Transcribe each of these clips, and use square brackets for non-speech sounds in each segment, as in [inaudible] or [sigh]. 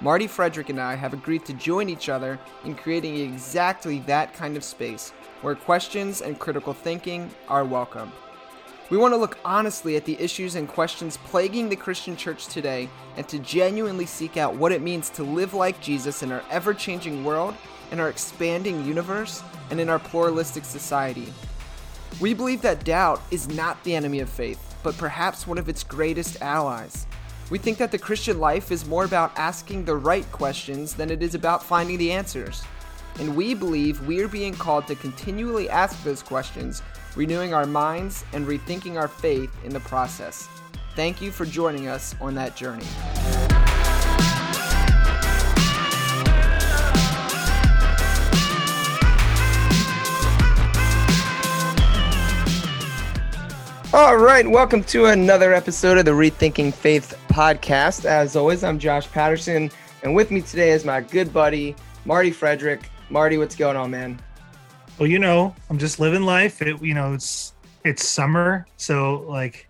Marty Frederick, and I have agreed to join each other in creating exactly that kind of space where questions and critical thinking are welcome. We want to look honestly at the issues and questions plaguing the Christian church today and to genuinely seek out what it means to live like Jesus in our ever changing world, in our expanding universe, and in our pluralistic society. We believe that doubt is not the enemy of faith but perhaps one of its greatest allies. We think that the Christian life is more about asking the right questions than it is about finding the answers. And we believe we are being called to continually ask those questions, renewing our minds and rethinking our faith in the process. Thank you for joining us on that journey. All right, welcome to another episode of the Rethinking Faith podcast. As always, I'm Josh Patterson, and with me today is my good buddy, Marty Frederick. Marty, what's going on, man? Well, you know, I'm just living life. It, you know, it's it's summer, so like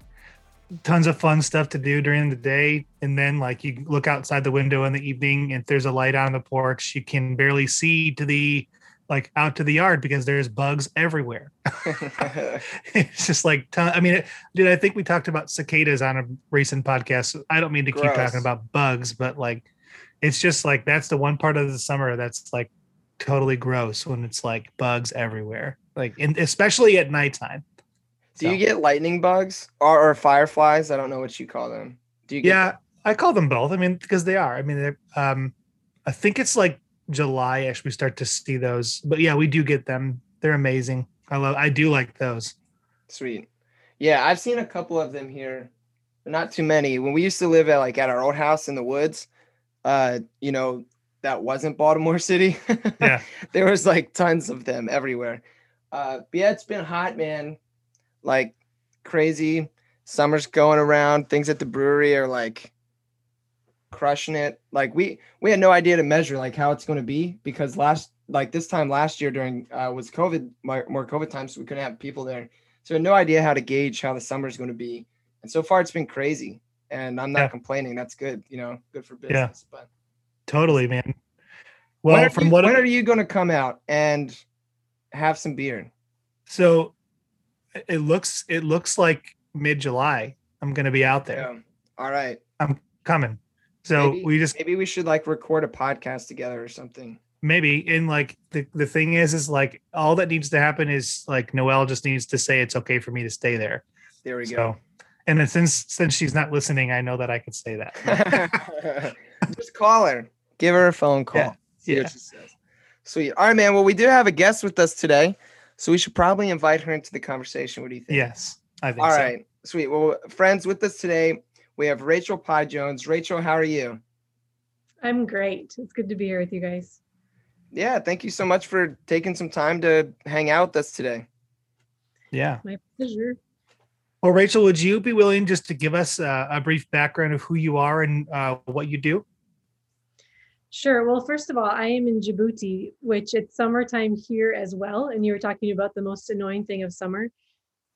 tons of fun stuff to do during the day and then like you look outside the window in the evening and there's a light on the porch you can barely see to the like out to the yard because there's bugs everywhere. [laughs] [laughs] it's just like, I mean, dude, I think we talked about cicadas on a recent podcast. I don't mean to Gross. keep talking about bugs, but like, it's just like that's the one part of the summer that's like totally gross when it's like bugs everywhere, like, and especially at nighttime. Do so. you get lightning bugs or, or, fireflies? I don't know what you call them. Do you? Get Yeah, them? I call them both. I mean, because they are. I mean, um, I think it's like July-ish we start to see those. But yeah, we do get them. They're amazing. I love I do like those. Sweet. Yeah, I've seen a couple of them here. But not too many. When we used to live at like at our old house in the woods, uh, you know, that wasn't Baltimore City. [laughs] yeah. there was like tons of them everywhere. Uh, but yeah, it's been hot, man. Like crazy. Summer's going around. Things at the brewery are like crushing it. Like we we had no idea to measure like how it's going to be because last like this time last year during uh, was COVID more, COVID times, so we couldn't have people there. So we had no idea how to gauge how the summer is going to be. And so far, it's been crazy. And I'm not yeah. complaining. That's good. You know, good for business. Yeah. But totally, man. Well, from you, what when are you going to come out and have some beer? So it looks it looks like mid July. I'm going to be out there. Yeah. All right. I'm coming. So maybe, we just maybe we should like record a podcast together or something. Maybe. And like the, the thing is, is like all that needs to happen is like Noelle just needs to say it's okay for me to stay there. There we so, go. And then since since she's not listening, I know that I could say that. [laughs] [laughs] just call her. Give her a phone call. Yeah. See yeah. what she says. Sweet. All right, man. Well, we do have a guest with us today. So we should probably invite her into the conversation. What do you think? Yes, I think All so. right. Sweet. Well, friends, with us today, we have Rachel Pieh Jones. Rachel, how are you? I'm great. It's good to be here with you guys. Yeah, thank you so much for taking some time to hang out with us today. Yeah. My pleasure. Well, Rachel, would you be willing just to give us a, a brief background of who you are and uh, what you do? Sure. Well, first of all, I am in Djibouti, which it's summertime here as well. And you were talking about the most annoying thing of summer.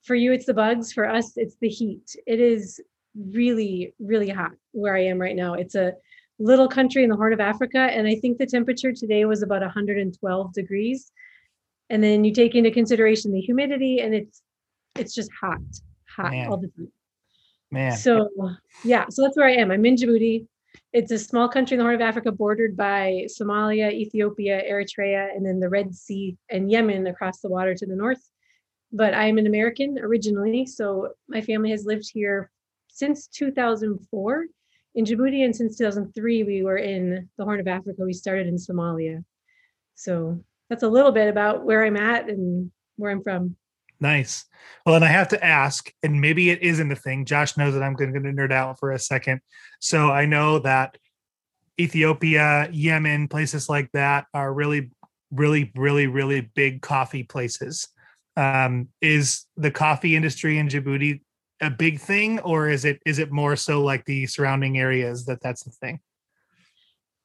For you, it's the bugs. For us, it's the heat. It is really, really hot where I am right now. It's a little country in the Horn of Africa, and I think the temperature today was about 112 degrees. And then you take into consideration the humidity, and it's it's just hot, hot Man. all the time. Man. So yeah, so that's where I am. I'm in Djibouti. It's a small country in the Horn of Africa bordered by Somalia, Ethiopia, Eritrea, and then the Red Sea and Yemen across the water to the north. But I'm an American originally, so my family has lived here since 2004 in Djibouti, and since 2003, we were in the Horn of Africa. We started in Somalia. So that's a little bit about where I'm at and where I'm from. Nice. Well, and I have to ask, and maybe it isn't a thing. Josh knows that I'm going to nerd out for a second. So I know that Ethiopia, Yemen, places like that are really really, really, really big coffee places. Um, is the coffee industry in Djibouti a big thing, or is it is it more so like the surrounding areas that that's the thing?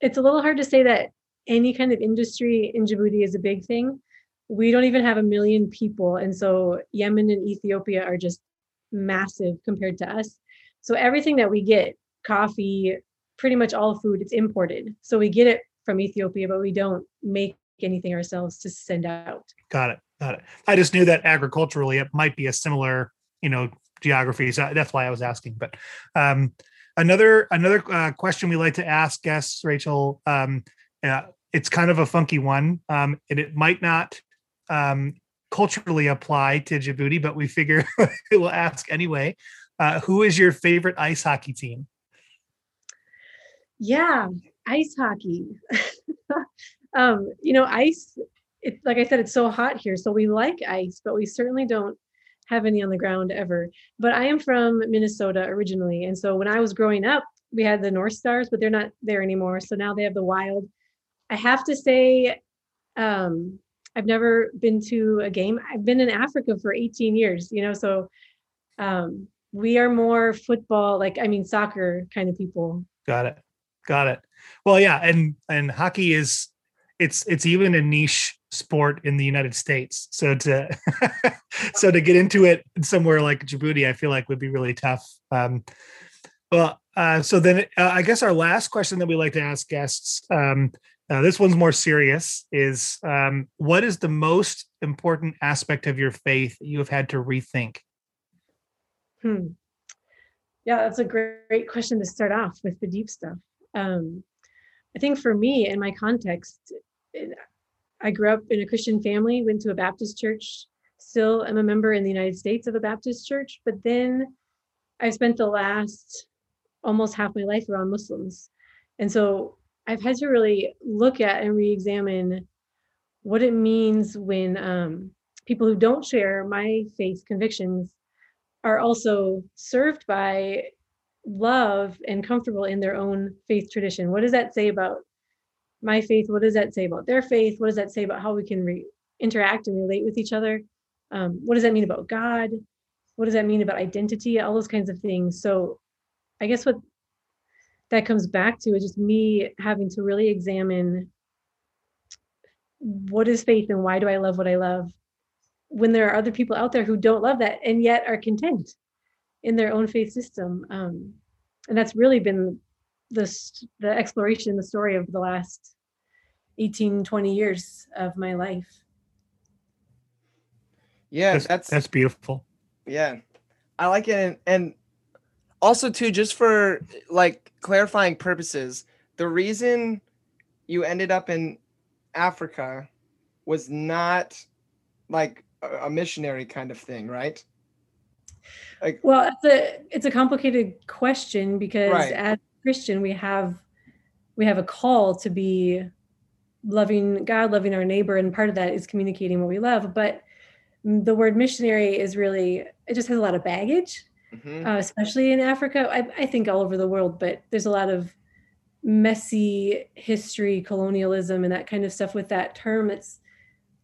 It's a little hard to say that any kind of industry in Djibouti is a big thing. We don't even have a million people, and so Yemen and Ethiopia are just massive compared to us. So everything that we get, coffee, pretty much all food, it's imported. So we get it from Ethiopia, but we don't make anything ourselves to send out. Got it. Got it. I just knew that agriculturally it might be a similar, you know, geography. So that's why I was asking. But um, another another uh, question we like to ask guests, Rachel. Um, uh, it's kind of a funky one, um, and it might not um, culturally apply to Djibouti, but we figure [laughs] we'll ask anyway. Uh, who is your favorite ice hockey team? Yeah, ice hockey. [laughs] um, you know, ice. It, like I said, it's so hot here, so we like ice, but we certainly don't have any on the ground ever. But I am from Minnesota originally, and so when I was growing up, we had the North Stars, but they're not there anymore. So now they have the Wild. I have to say, um, I've never been to a game. I've been in Africa for 18 years, you know, so um, we are more football, like I mean soccer kind of people. Got it. Got it. Well, yeah, and and hockey is it's it's even a niche sport in the United States. So to [laughs] so to get into it somewhere like Djibouti, I feel like would be really tough. Um, well, uh, so then uh, I guess our last question that we like to ask guests, um, uh, this one's more serious, is um, what is the most important aspect of your faith you have had to rethink? Hmm. Yeah, that's a great, great question to start off with the deep stuff. Um, I think for me, in my context, I grew up in a Christian family, went to a Baptist church, still am a member in the United States of a Baptist church, but then I spent the last almost half my life around Muslims. And so I've had to really look at and re examine what it means when um, people who don't share my faith convictions are also served by love and comfortable in their own faith tradition. What does that say about my faith? What does that say about their faith? What does that say about how we can re- interact and relate with each other? Um, what does that mean about God? What does that mean about identity? All those kinds of things. So, I guess what that comes back to is just me having to really examine what is faith and why do I love what I love when there are other people out there who don't love that and yet are content in their own faith system. Um, and that's really been the, the exploration, the story of the last 18, 20 years of my life. Yeah, that's that's, that's beautiful. Yeah, I like it, and, and also too, just for like clarifying purposes, the reason you ended up in Africa was not like a, a missionary kind of thing, right? Like, well, it's a it's a complicated question because Right. as a Christian, we have we have a call to be loving God, loving our neighbor, and part of that is communicating what we love. But the word missionary is really it just has a lot of baggage, mhm. uh, especially in Africa. I, I think all over the world, but there's a lot of messy history, colonialism, and that kind of stuff with that term. It's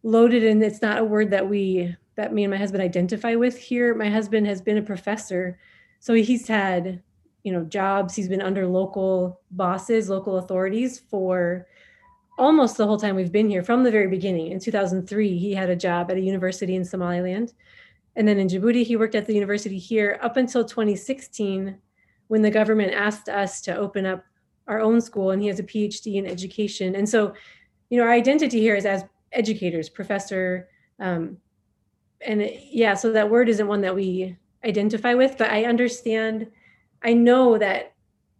loaded and it's not a word that we that me and my husband identify with here. My husband has been a professor, so he's had you know jobs. He's been under local bosses, local authorities for almost the whole time we've been here from the very beginning. In 2003, he had a job at a university in Somaliland. And then in Djibouti, he worked at the university here up until 2016 when the government asked us to open up our own school and he has a PhD in education. And so, you know, our identity here is as educators, professor, um, and it- yeah, so that word isn't one that we identify with, but I understand, I know that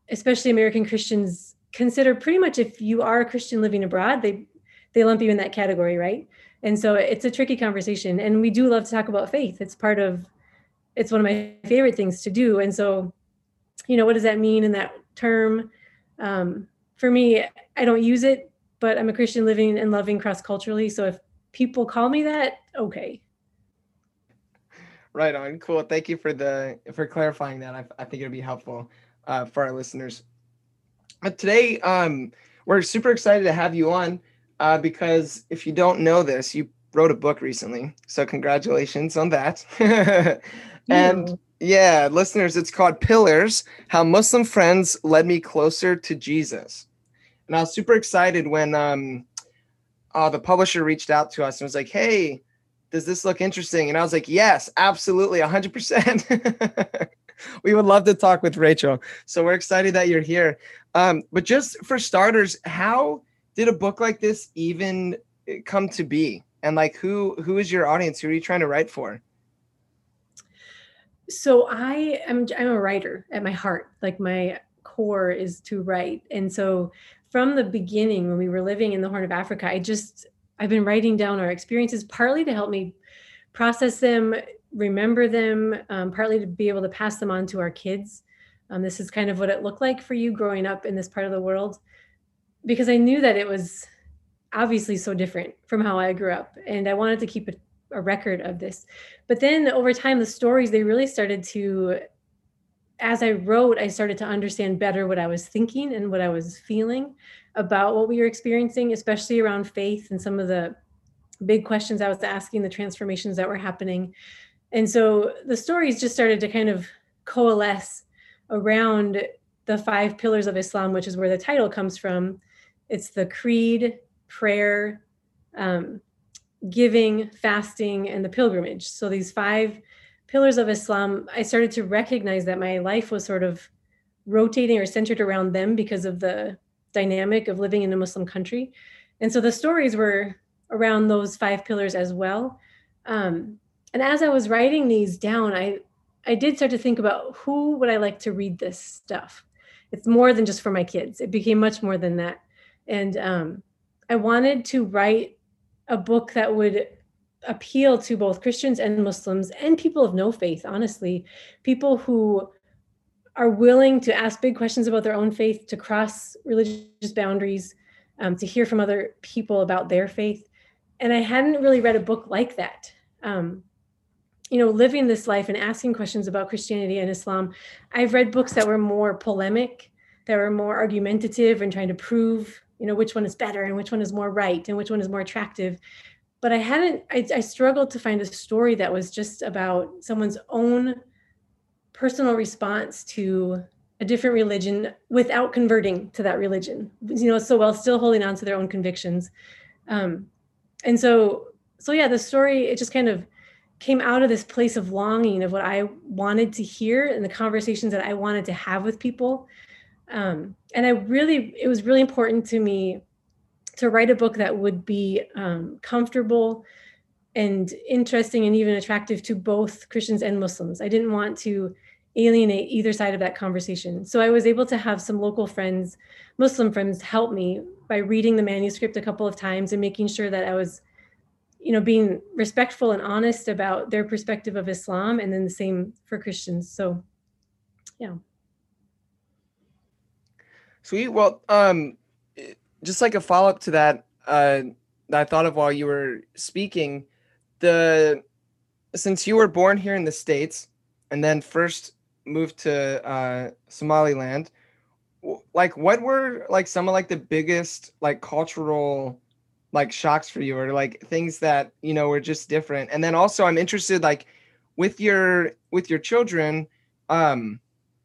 especially American Christians consider pretty much if you are a Christian living abroad, they they lump you in that category, right? And so it's a tricky conversation. And we do love to talk about faith. It's part of it's one of my favorite things to do. And so, you know, what does that mean in that term? Um, for me, I don't use it, but I'm a Christian living and loving cross culturally. So if people call me that, okay. Right on. Cool. Thank you for the for clarifying that. I, I think it'll be helpful uh, for our listeners. But today, um, we're super excited to have you on. uh, because if you don't know this, you wrote a book recently. So congratulations on that. [laughs] and yeah, listeners, it's called Pillars How Muslim Friends Led Me Closer to Jesus. And I was super excited when um, uh, the publisher reached out to us and was like, hey, does this look interesting? And I was like, yes, absolutely, 100%. [laughs] we would love to talk with Rachel. So we're excited that you're here. Um, but just for starters, how did a book like this even eh, come to be? And like, who who is your audience? Who are you trying to write for? So I am I'm a writer at my heart. Like my core is to write, and so from the beginning, when we were living in the Horn of Africa, I just I've been writing down our experiences partly to help me process them, remember them, um, partly to be able to pass them on to our kids. Um, this is kind of what it looked like for you growing up in this part of the world, because I knew that it was obviously so different from how I grew up, and I wanted to keep a, a record of this. But then over time, the stories they really started to as I wrote, I started to understand better what I was thinking and what I was feeling about what we were experiencing, especially around faith and some of the big questions I was asking, the transformations that were happening. And so the stories just started to kind of coalesce around the five pillars of Islam, which is where the title comes from. It's the creed, prayer, um, giving, fasting, and the pilgrimage. So these five pillars of Islam, I started to recognize that my life was sort of rotating or centered around them because of the dynamic of living in a Muslim country. And so the stories were around those five pillars as well. Um, and as I was writing these down, I I did start to think about who would I like to read this stuff. It's more than just for my kids. It became much more than that. And um, I wanted to write a book that would appeal to both Christians and Muslims and people of no faith, honestly, people who are willing to ask big questions about their own faith, to cross religious boundaries, um, to hear from other people about their faith. And I hadn't really read a book like that. Um, you know, living this life and asking questions about Christianity and Islam, I've read books that were more polemic, that were more argumentative and trying to prove, you know, which one is better and which one is more right and which one is more attractive but I hadn't, I, I struggled to find a story that was just about someone's own personal response to a different religion without converting to that religion, you know, so while still holding on to their own convictions. Um, and so, so yeah, the story, it just kind of came out of this place of longing of what I wanted to hear and the conversations that I wanted to have with people. Um, and I really, it was really important to me to write a book that would be um, comfortable and interesting and even attractive to both Christians and Muslims. I didn't want to alienate either side of that conversation. So I was able to have some local friends, Muslim friends, help me by reading the manuscript a couple of times and making sure that I was, you know, being respectful and honest about their perspective of Islam and then the same for Christians. So yeah. Sweet. Well, um, just like a follow up to that, uh, that I thought of while you were speaking, the since you were born here in the states and then first moved to uh, Somaliland, like what were like some of like the biggest like cultural like shocks for you or like things that you know were just different and then also i'm interested like with your with your children um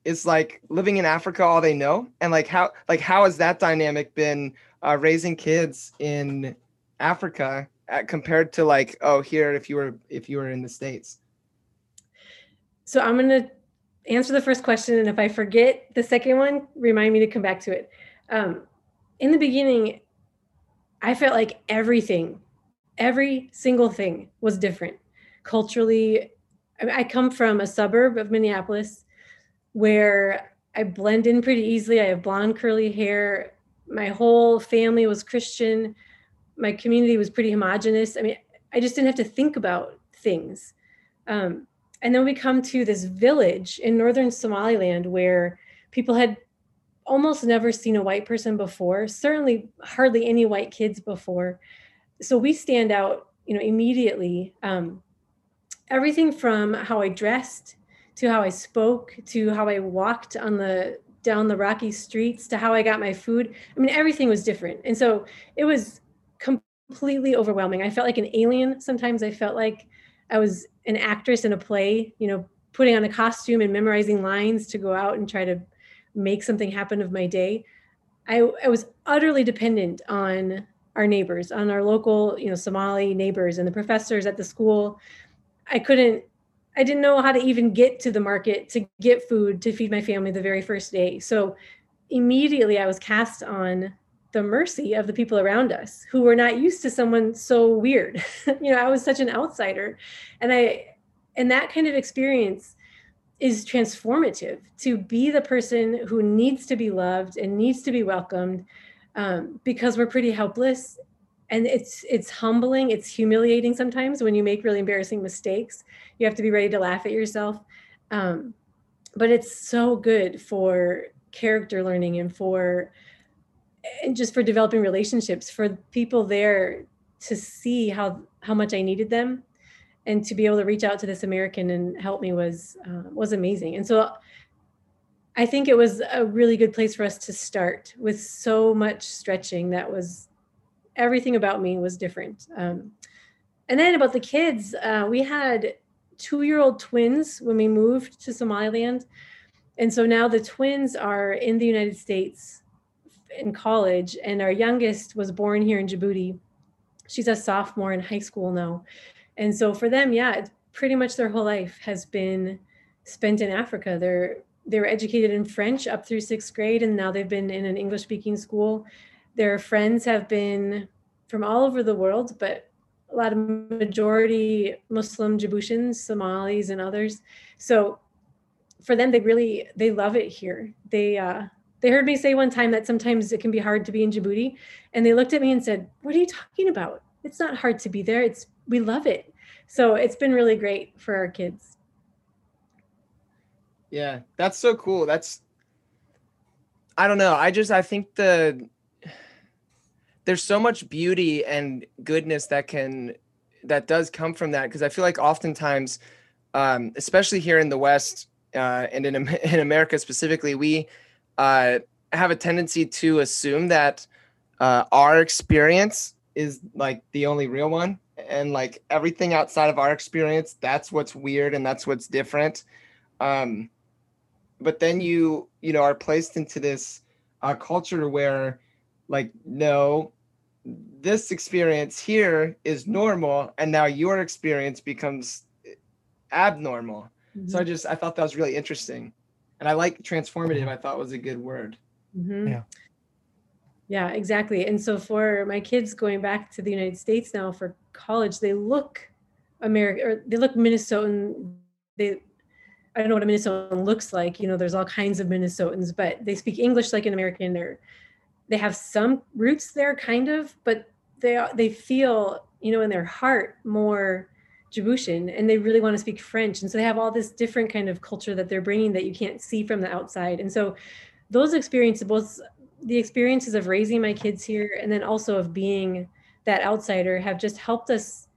it's like living in africa all they know and like how like how has that dynamic been uh, raising kids in Africa at, compared to like oh here if you were if you were in the states? So I'm gonna answer the first question, and if I forget the second one, remind me to come back to it. Um, in the beginning, I felt like everything, every single thing was different culturally. I, come from a suburb of Minneapolis where I blend in pretty easily. I have blonde curly hair my whole family was Christian. My community was pretty homogenous. I mean, I just didn't have to think about things. Um, and then we come to this village in northern Somaliland where people had almost never seen a white person before, certainly hardly any white kids before. So we stand out, you know, immediately. Um, everything from how I dressed to how I spoke to how I walked on the down the rocky streets to how I got my food. I mean, everything was different. And so it was completely overwhelming. I felt like an alien. Sometimes I felt like I was an actress in a play, you know, putting on a costume and memorizing lines to go out and try to make something happen of my day. I, I was utterly dependent on our neighbors, on our local, you know, Somali neighbors and the professors at the school. I couldn't, I didn't know how to even get to the market to get food to feed my family the very first day. So immediately I was cast on the mercy of the people around us who were not used to someone so weird. [laughs] you know, I was such an outsider. And I, and that kind of experience is transformative to be the person who needs to be loved and needs to be welcomed um, because we're pretty helpless. And it's it's humbling it's humiliating sometimes when you make really embarrassing mistakes. You have to be ready to laugh at yourself. Um, but it's so good for character learning and for and just for developing relationships for people there to see how how much i needed them and to be able to reach out to this American and help me was uh, was amazing. And so I think it was a really good place for us to start with so much stretching that was everything about me was different. Um, and then about the kids, uh, we had two year old twins when we moved to Somaliland. And so now the twins are in the United States in college, and our youngest was born here in Djibouti. She's a sophomore in high school now. And so for them, yeah, it's pretty much their whole life has been spent in Africa. They're they were educated in French up through sixth grade, and now they've been in an English speaking school. Their friends have been from all over the world, but a lot of majority Muslim Djiboutians, Somalis, and others. So for them, they really they love it here. They uh, they heard me say one time that sometimes it can be hard to be in Djibouti, and they looked at me and said, "What are you talking about? It's not hard to be there. It's we love it. So it's been really great for our kids. Yeah, that's so cool. That's I don't know. I just I think the there's so much beauty and goodness that can that does come from that because I feel like oftentimes um, especially here in the West uh, and in [laughs] in America specifically, we uh, have a tendency to assume that uh, our experience is like the only real one and like everything outside of our experience that's what's weird and that's what's different. Um but then you you know are placed into this uh, culture where like no this experience here is normal and now your experience becomes abnormal. Mm-hmm. so i just i thought that was really interesting. And i like transformative i thought was a good word. Mm-hmm. yeah yeah, exactly. And so for my kids going back to the United States now for college, they look American or they look Minnesotan. They I don't know what a Minnesotan looks like. You know, there's all kinds of Minnesotans, but they speak English like an American. They're they have some roots there, kind of, but they they feel, you know, in their heart more Djiboutian, and they really want to speak French, and so they have all this different kind of culture that they're bringing that you can't see from the outside. And so those experiences, both the experiences of raising my kids here and then also of being that outsider have just helped us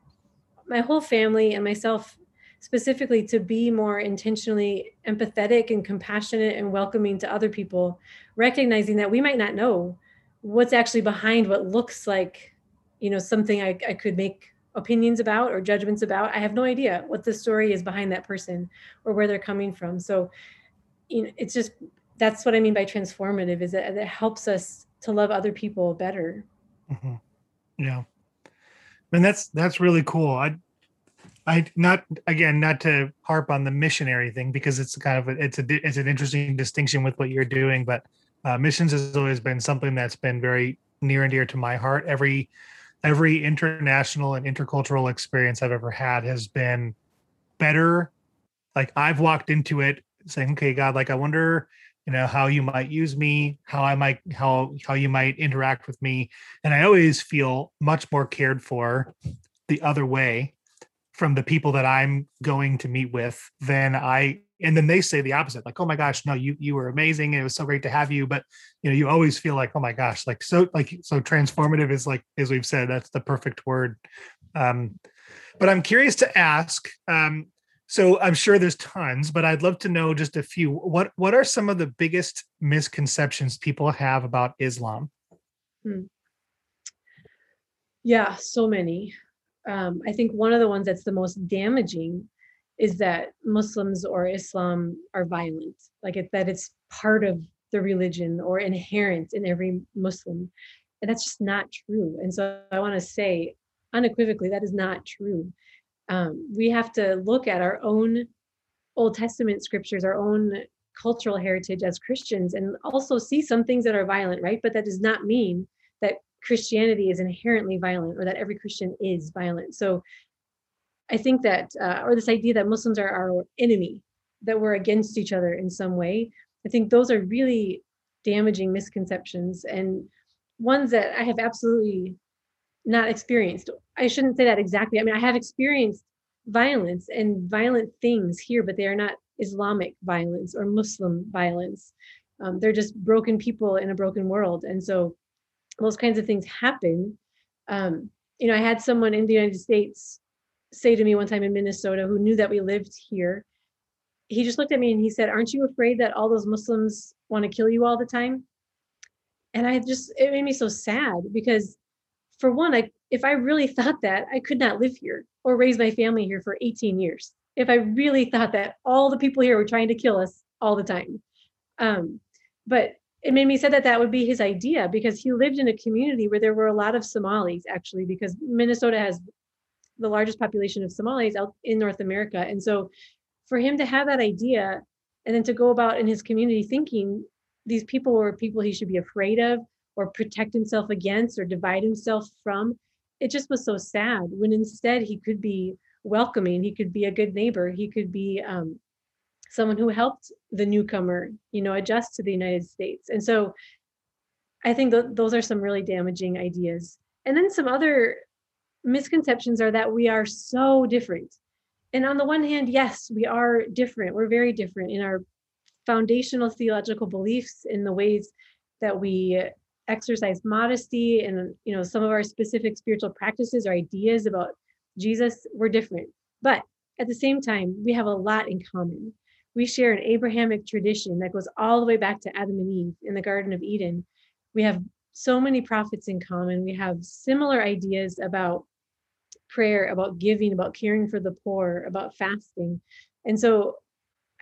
my whole family and myself specifically to be more intentionally empathetic and compassionate and welcoming to other people recognizing that we might not know what's actually behind what looks like you know something I, I could make opinions about or judgments about. I have no idea what the story is behind that person or where they're coming from. So you know it's just that's what I mean by transformative is that it helps us to love other people better. Mm-hmm. Yeah. And that's, that's really cool. I, I not again not to harp on the missionary thing because it's kind of a, it's a it's an interesting distinction with what you're doing, but uh, missions has always been something that's been very near and dear to my heart. Every every international and intercultural experience I've ever had has been better. Like I've walked into it saying, "Okay, God, like I wonder you know how you might use me how i might how how you might interact with me. And i always feel much more cared for the other way from the people that i'm going to meet with than i and then they say the opposite like oh my gosh no you you were amazing it was so great to have you. But you know you always feel like oh my gosh like so like so transformative is like as we've said that's the perfect word. Um but i'm curious to ask um so I'm sure there's tons, but I'd love to know just a few. What what are some of the biggest misconceptions people have about Islam? Hmm. Yeah, so many. Um, I think one of the ones that's the most damaging is that Muslims or Islam are violent, like it, that it's part of the religion or inherent in every Muslim. And that's just not true. And so I want to say unequivocally that is not true. Um, we have to look at our own Old Testament scriptures, our own cultural heritage as Christians, and also see some things that are violent, right? But that does not mean that Christianity is inherently violent or that every Christian is violent. So I think that, uh, or this idea that Muslims are our enemy, that we're against each other in some way, I think those are really damaging misconceptions and ones that I have absolutely not experienced. I shouldn't say that exactly. I mean, I have experienced violence and violent things here, but they are not Islamic violence or Muslim violence. Um, they're just broken people in a broken world. And so those kinds of things happen. Um, you know, I had someone in the United States say to me one time in Minnesota who knew that we lived here. He just looked at me and he said, Aren't you afraid that all those Muslims want to kill you all the time? And I just, it made me so sad because, for one, I, if I really thought that, I could not live here or raise my family here for 18 years. If I really thought that all the people here were trying to kill us all the time. Um, but it made me say that that would be his idea because he lived in a community where there were a lot of Somalis actually because Minnesota has the largest population of Somalis out in North America and so for him to have that idea and then to go about in his community thinking these people were people he should be afraid of or protect himself against or divide himself from it just was so sad when instead he could be welcoming he could be a good neighbor he could be um, someone who helped the newcomer, you know, adjust to the United States. And so I think th- those are some really damaging ideas. And then some other misconceptions are that we are so different. And on the one hand, yes, we are different. We're very different in our foundational theological beliefs, in the ways that we exercise modesty and you know some of our specific spiritual practices or ideas about Jesus, we're different. But at the same time, we have a lot in common we share an Abrahamic tradition that goes all the way back to Adam and Eve in the Garden of Eden. We have so many prophets in common. We have similar ideas about prayer, about giving, about caring for the poor, about fasting. And so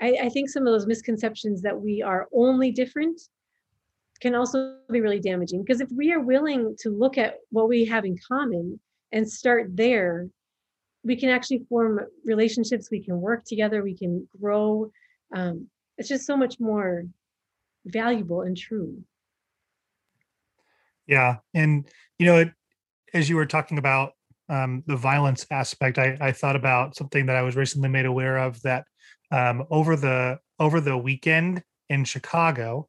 I, I think some of those misconceptions that we are only different can also be really damaging because if we are willing to look at what we have in common and start there we can actually form relationships we can work together we can grow um, it's just so much more valuable and true. Yeah and you know it, as you were talking about um, the violence aspect I, I thought about something that i was recently made aware of that um, over the over the weekend in chicago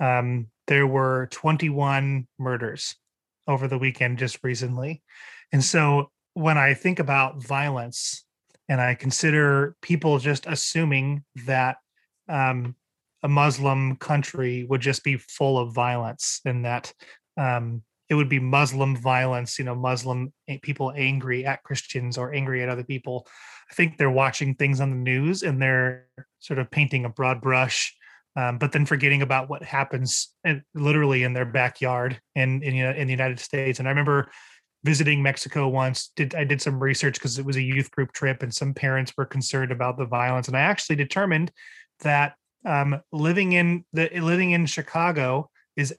um, there were 21 murders over the weekend just recently and so when I think about violence and I consider people just assuming that um, a Muslim country would just be full of violence and that um, it would be Muslim violence, you know, Muslim people angry at Christians or angry at other people. I think they're watching things on the news and they're sort of painting a broad brush, um, but then forgetting about what happens in, literally in their backyard in in, in the United States. And I remember visiting Mexico once. Did I did some research because it was a youth group trip, and some parents were concerned about the violence, and I actually determined that um, living in the living in Chicago is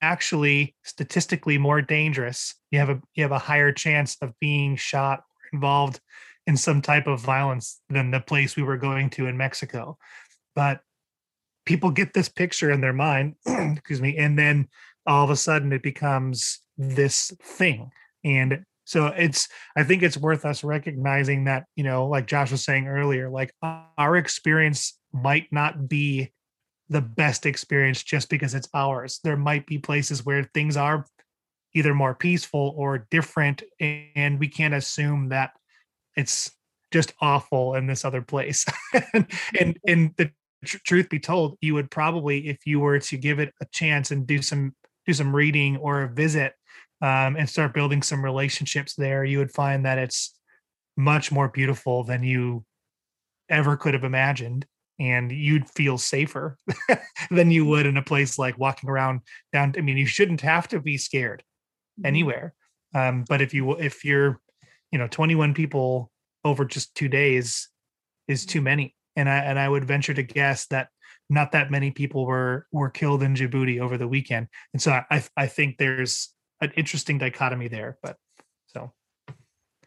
actually statistically more dangerous. You have a you have a higher chance of being shot or involved in some type of violence than the place we were going to in Mexico. But people get this picture in their mind, [clears throat] excuse me, and then all of a sudden it becomes this thing. And so it's i think it's worth us recognizing that you know like josh was saying earlier like our experience might not be the best experience just because it's ours. There might be places where things are either more peaceful or different and we can't assume that it's just awful in this other place. [laughs] And, and the tr- truth be told you would probably if you were to give it a chance and do some do some reading or a visit um, and start building some relationships there, you would find that it's much more beautiful than you ever could have imagined. And you'd feel safer [laughs] than you would in a place like walking around down. I mean, you shouldn't have to be scared mm-hmm. anywhere. Um, but if you if you're, you know, 21 people over just two days is too many. And I and I would venture to guess that not that many people were were killed in Djibouti over the weekend. And so I I think there's an interesting dichotomy there. But so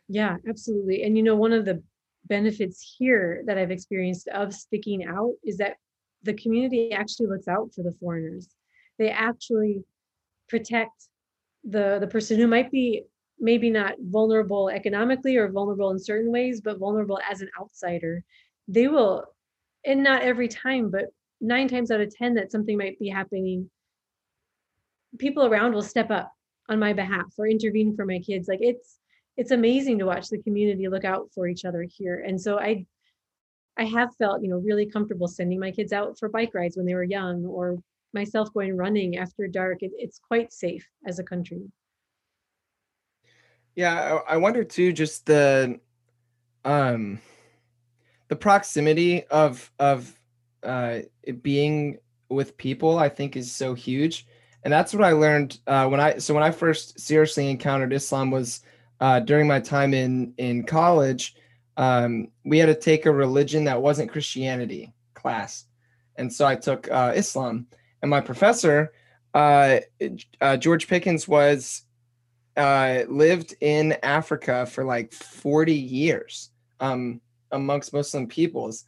yeah, absolutely. And you know, one of the benefits here that I've experienced of sticking out is that the community actually looks out for the foreigners. They actually protect the the person who might be maybe not vulnerable economically or vulnerable in certain ways, but vulnerable as an outsider. They will, and not every time, but nine times out of 10 that something might be happening, people around will step up on my behalf or intervene for my kids. Like it's, it's amazing to watch the community look out for each other here. And so I, I have felt, you know, really comfortable sending my kids out for bike rides when they were young or myself going running after dark. It, it's quite safe as a country. Yeah, I wonder too, just the um the proximity of of uh being with people I think is so huge. And that's what I learned uh when I so when I first seriously encountered Islam was uh during my time in in college. Um we had to take a religion that wasn't Christianity class. And so I took uh Islam and my professor uh, uh George Pickens was uh, lived in Africa for like 40 years um, amongst Muslim peoples.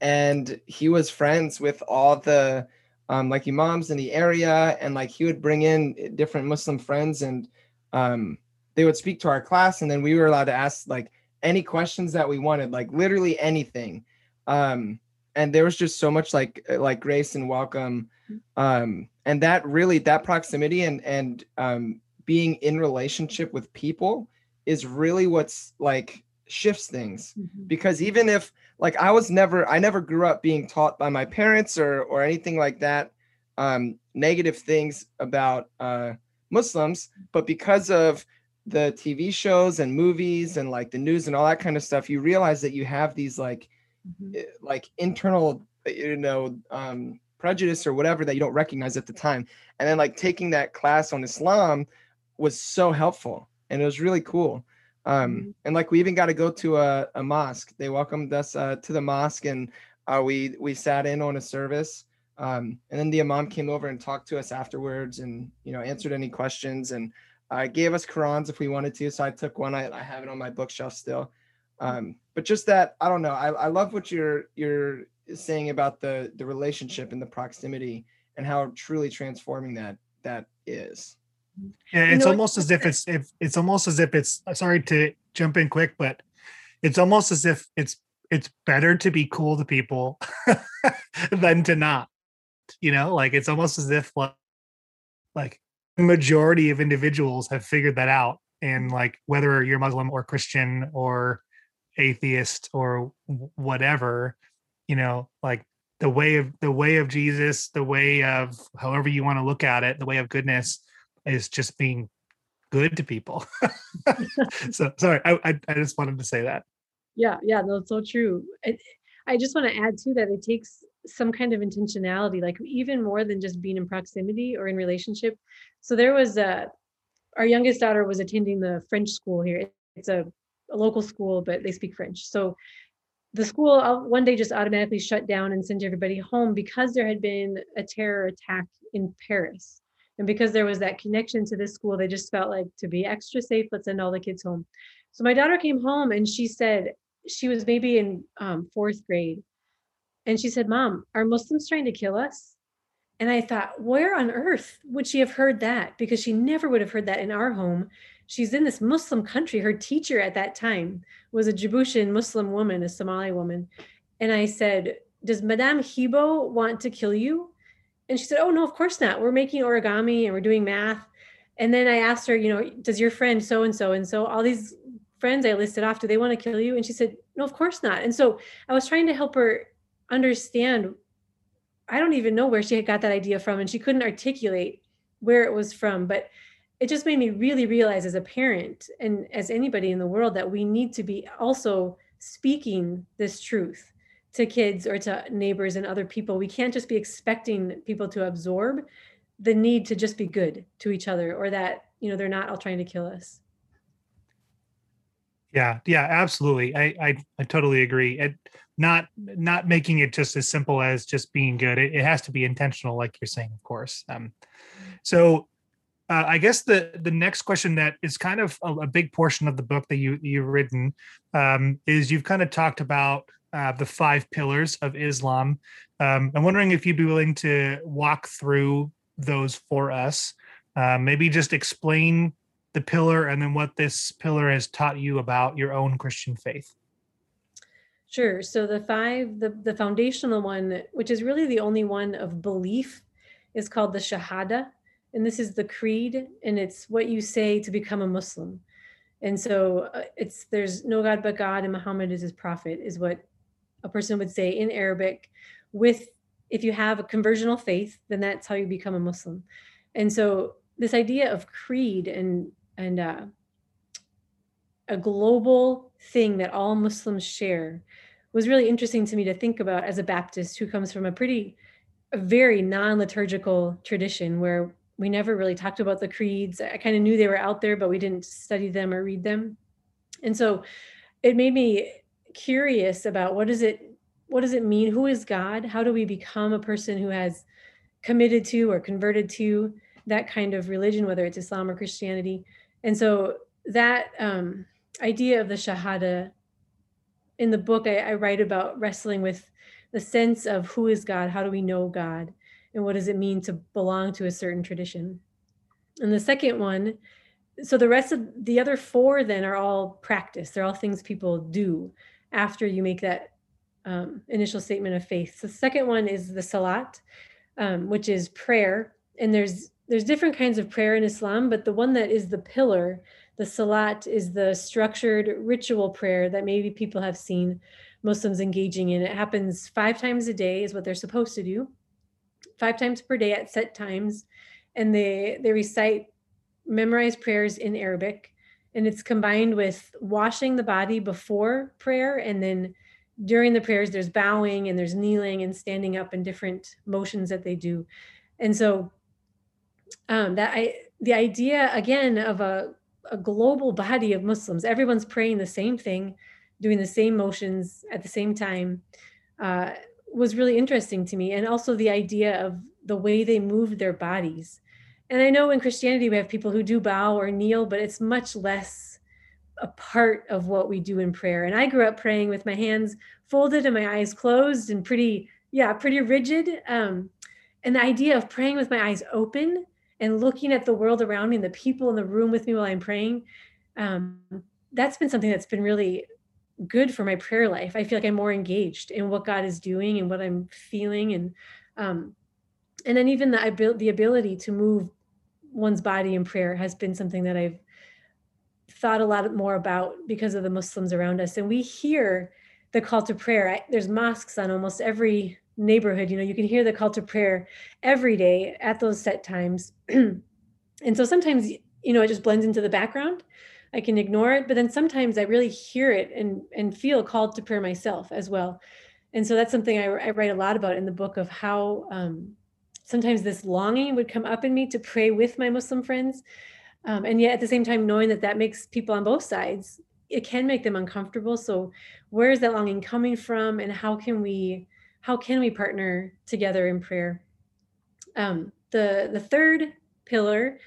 And he was friends with all the um, like imams in the area. And like he would bring in different Muslim friends and um, they would speak to our class. And then we were allowed to ask like any questions that we wanted, like literally anything. Um, and there was just so much like like grace and welcome um and that really that proximity and and um being in relationship with people is really what's like shifts things mm-hmm. because even if like I was never I never grew up being taught by my parents or or anything like that um negative things about uh Muslims but because of the TV shows and movies and like the news and all that kind of stuff you realize that you have these like mm-hmm. Eh, like internal you know um prejudice or whatever that you don't recognize at the time and then like taking that class on Islam was so helpful and it was really cool. Um, mm-hmm. and like we even got to go to a, a mosque. They welcomed us uh, to the mosque and uh, we we sat in on a service. Um, and then the imam came over and talked to us afterwards and you know answered any questions and uh, gave us Qurans if we wanted to. So I took one. I, I have it on my bookshelf still. Um, but just that I don't know. I, I love what you're you're saying about the the relationship and the proximity and how truly transforming that that is. Yeah, it's you know, almost as if it's if it's almost as if it's sorry to jump in quick, but it's almost as if it's it's better to be cool to people [laughs] than to not. You know, like it's almost as if like like majority of individuals have figured that out and like whether you're muslim or christian or atheist or whatever you know like the way of the way of jesus the way of however you want to look at it the way of goodness is just being good to people. [laughs] [laughs] so sorry, I, I, I just wanted to say that. Yeah, yeah, that's so true. I, I just want to add too that it takes some kind of intentionality, like even more than just being in proximity or in relationship. So there was a, our youngest daughter was attending the French school here. It's a, a local school, but they speak French. So the school one day just automatically shut down and sent everybody home because there had been a terror attack in Paris. And because there was that connection to this school, they just felt like to be extra safe, let's send all the kids home. So my daughter came home and she said, she was maybe in um, fourth grade. And she said, Mom, are Muslims trying to kill us? And I thought, where on earth would she have heard that? Because she never would have heard that in our home. She's in this Muslim country. Her teacher at that time was a Djiboutian Muslim woman, a Somali woman. And I said, Does Madame Hibo want to kill you? And she said, Oh, no, of course not. We're making origami and we're doing math. And then I asked her, you know, does your friend so and so and so all these friends I listed off, do they want to kill you? And she said, No, of course not. And so I was trying to help her understand. I don't even know where she had got that idea from, and she couldn't articulate where it was from. But it just made me really realize as a parent and as anybody in the world that we need to be also speaking this truth to kids or to neighbors and other people. We can't just be expecting people to absorb the need to just be good to each other or that, you know, they're not all trying to kill us. Yeah, yeah, absolutely. I I, I totally agree. It not not making it just as simple as just being good. It, it has to be intentional, like you're saying, of course. Um, so uh, I guess the the next question that is kind of a, a big portion of the book that you you've written um, is you've kind of talked about uh, the five pillars of Islam. Um, I'm wondering if you'd be willing to walk through those for us. Uh, maybe just explain the pillar and then what this pillar has taught you about your own Christian faith. Sure. So the five, the, the foundational one, which is really the only one of belief, is called the Shahada. And this is the creed, and it's what you say to become a Muslim. And so uh, it's there's no God but God, and Muhammad is his prophet, is what a person would say in Arabic. With if you have a conversional faith, then that's how you become a Muslim. And so this idea of creed and and uh, a global thing that all Muslims share was really interesting to me to think about as a Baptist who comes from a pretty, a very non liturgical tradition where we never really talked about the creeds. I kind of knew they were out there, but we didn't study them or read them. And so it made me curious about what does it what does it mean? Who is God? How do we become a person who has committed to or converted to that kind of religion, whether it's Islam or Christianity? And so that um, idea of the Shahada in the book, I, I write about wrestling with the sense of who is God, how do we know God, and what does it mean to belong to a certain tradition. And the second one, so the rest of the other four then are all practice. They're all things people do after you make that um, initial statement of faith. So the second one is the salat, um, which is prayer, and there's there's different kinds of prayer in Islam, but the one that is the pillar, the salat, is the structured ritual prayer that maybe people have seen Muslims engaging in. It happens five times a day, is what they're supposed to do, five times per day at set times, and they they recite memorized prayers in Arabic, and it's combined with washing the body before prayer, and then during the prayers there's bowing and there's kneeling and standing up and different motions that they do, and so um, that I the idea again of a a global body of Muslims, everyone's praying the same thing, doing the same motions at the same time, uh, was really interesting to me. And also the idea of the way they moved their bodies. And I know in Christianity we have people who do bow or kneel, but it's much less a part of what we do in prayer. And I grew up praying with my hands folded and my eyes closed and pretty, yeah, pretty rigid. Um, and the idea of praying with my eyes open and looking at the world around me and the people in the room with me while I'm praying, um, that's been something that's been really good for my prayer life. I feel like I'm more engaged in what God is doing and what I'm feeling, and um, and then even the the ability to move one's body in prayer has been something that I've thought a lot more about because of the Muslims around us, and we hear the call to prayer. I, there's mosques on almost every neighborhood. You know you can hear the call to prayer every day at those set times. [clears throat] And so sometimes you know it just blends into the background. I can ignore it but then sometimes i really hear it and and feel called to prayer myself as well. And so that's something i, I write a lot about in the book of how um, sometimes this longing would come up in me to pray with my muslim friends um, and yet at the same time knowing that that makes people on both sides it can make them uncomfortable so where is that longing coming from and how can we how can we partner together in prayer? Um, the the third pillar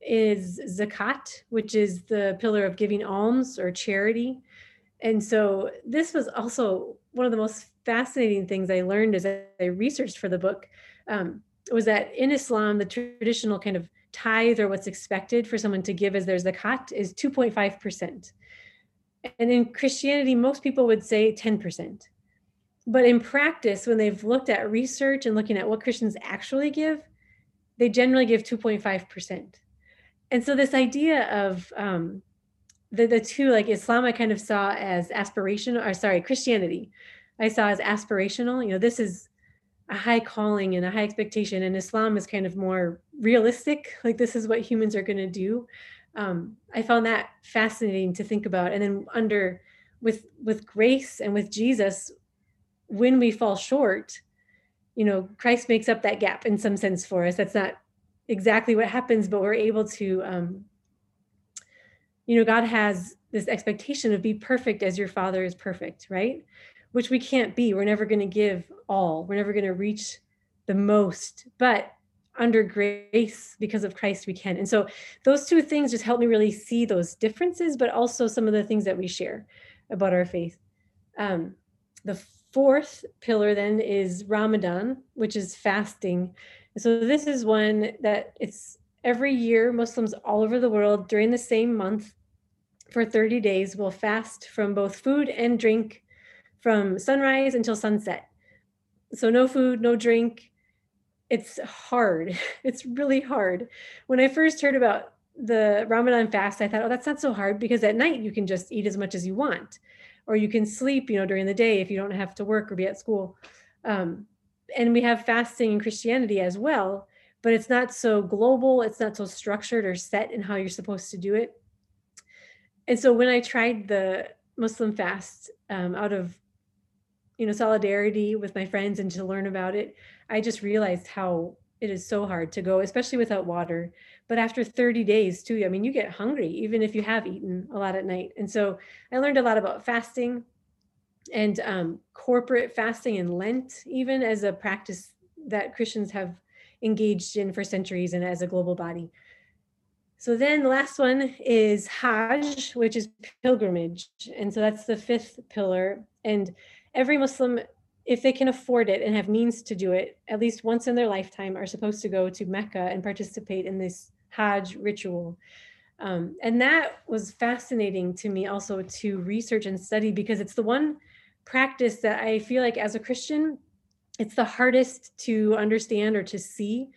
is zakat, which is the pillar of giving alms or charity. And so this was also one of the most fascinating things I learned as I researched for the book um, was that in Islam, the traditional kind of tithe or what's expected for someone to give as their zakat is 2.5%. And in Christianity, most people would say 10% but in practice when they've looked at research and looking at what christians actually give they generally give 2.5% and so this idea of um, the, the two like islam i kind of saw as aspirational or sorry christianity i saw as aspirational. You know this is a high calling and a high expectation and islam is kind of more realistic like this is what humans are going to do um, i found that fascinating to think about and then under with with grace and with jesus when we fall short, you know, Christ makes up that gap in some sense for us. That's not exactly what happens, but we're able to, um, you know, God has this expectation of be perfect as your father is perfect, right? Which we can't be. We're never going to give all. We're never going to reach the most. But under grace because of Christ we can. And so those two things just help me really see those differences, but also some of the things that we share about our faith. Um, the fourth pillar then is Ramadan, which is fasting. So this is one that it's every year Muslims all over the world during the same month for 30 days will fast from both food and drink from sunrise until sunset. So no food, no drink. It's hard. [laughs] It's really hard. When I first heard about the Ramadan fast, I thought, oh, that's not so hard because at night you can just eat as much as you want or you can sleep, you know, during the day if you don't have to work or be at school. Um, and we have fasting in Christianity as well, but it's not so global. It's not so structured or set in how you're supposed to do it. And so when I tried the Muslim fast um, out of, you know, solidarity with my friends and to learn about it, I just realized how it is so hard to go, especially without water. But after 30 days, too, I mean, you get hungry even if you have eaten a lot at night. And so I learned a lot about fasting and um, corporate fasting and Lent, even as a practice that Christians have engaged in for centuries and as a global body. So then the last one is Hajj, which is pilgrimage. And so that's the fifth pillar. And every Muslim if they can afford it and have means to do it, at least once in their lifetime, are supposed to go to Mecca and participate in this Hajj ritual. Um, and that was fascinating to me also to research and study because it's the one practice that I feel like as a Christian, it's the hardest to understand or to see.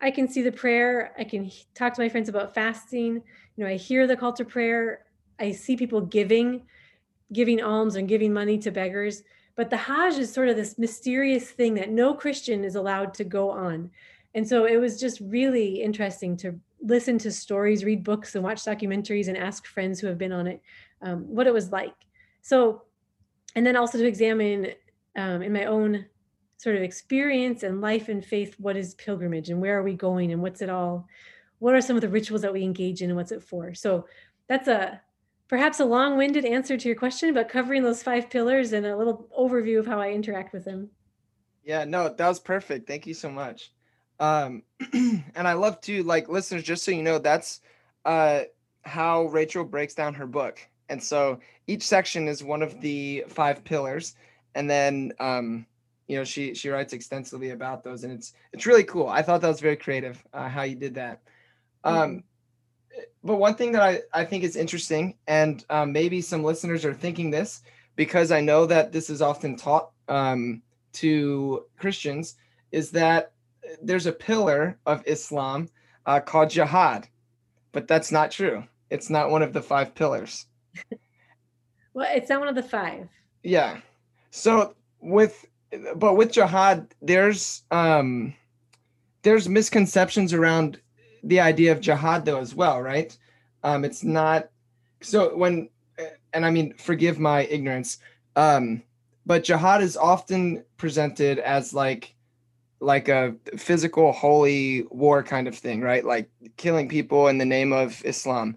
I can see the prayer, I can talk to my friends about fasting, you know, I hear the call to prayer, I see people giving, giving alms and giving money to beggars but the Hajj is sort of this mysterious thing that no Christian is allowed to go on. And so it was just really interesting to listen to stories, read books, and watch documentaries and ask friends who have been on it um, what it was like. So, and then also to examine um, in my own sort of experience and life and faith what is pilgrimage and where are we going and what's it all what are some of the rituals that we engage in and what's it for so that's a perhaps a long-winded answer to your question, but covering those five pillars and a little overview of how I interact with them. Yeah, no, that was perfect. Thank you so much. Um, [clears throat] and I love to like listeners, just so you know, that's uh, how Rachel breaks down her book. And so each section is one of the five pillars, and then um, you know she she writes extensively about those, and it's it's really cool. I thought that was very creative uh, how you did that. Um, mm-hmm but one thing that I, I think is interesting, and um, maybe some listeners are thinking this because I know that this is often taught um, to Christians, is that there's a pillar of Islam uh, called jihad, but that's not true. It's not one of the five pillars. [laughs] well, it's not one of the five. Yeah. So with, but with jihad, there's um, there's misconceptions around the idea of jihad though as well, right? Um, it's not so when, and I mean, forgive my ignorance, um, but jihad is often presented as like like a physical holy war kind of thing, right? Like killing people in the name of Islam.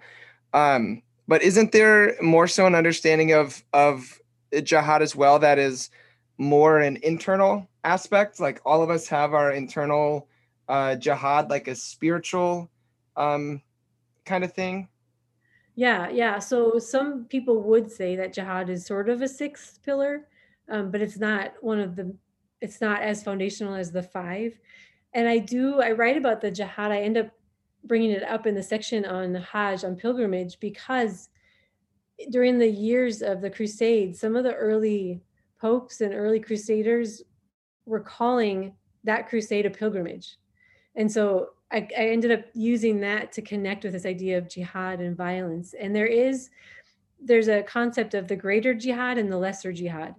Um, but isn't there more so an understanding of of jihad as well that is more an internal aspect? Like all of us have our internal uh, jihad like a spiritual um, kind of thing? Yeah, yeah. So some people would say that jihad is sort of a sixth pillar, um, but it's not one of the. It's not as foundational as the five. And I do. I write about the jihad. I end up bringing it up in the section on Hajj on pilgrimage because during the years of the Crusades, some of the early popes and early crusaders were calling that crusade a pilgrimage and so I, I, ended up using that to connect with this idea of jihad and violence. And there is there's a concept of the greater jihad and the lesser jihad.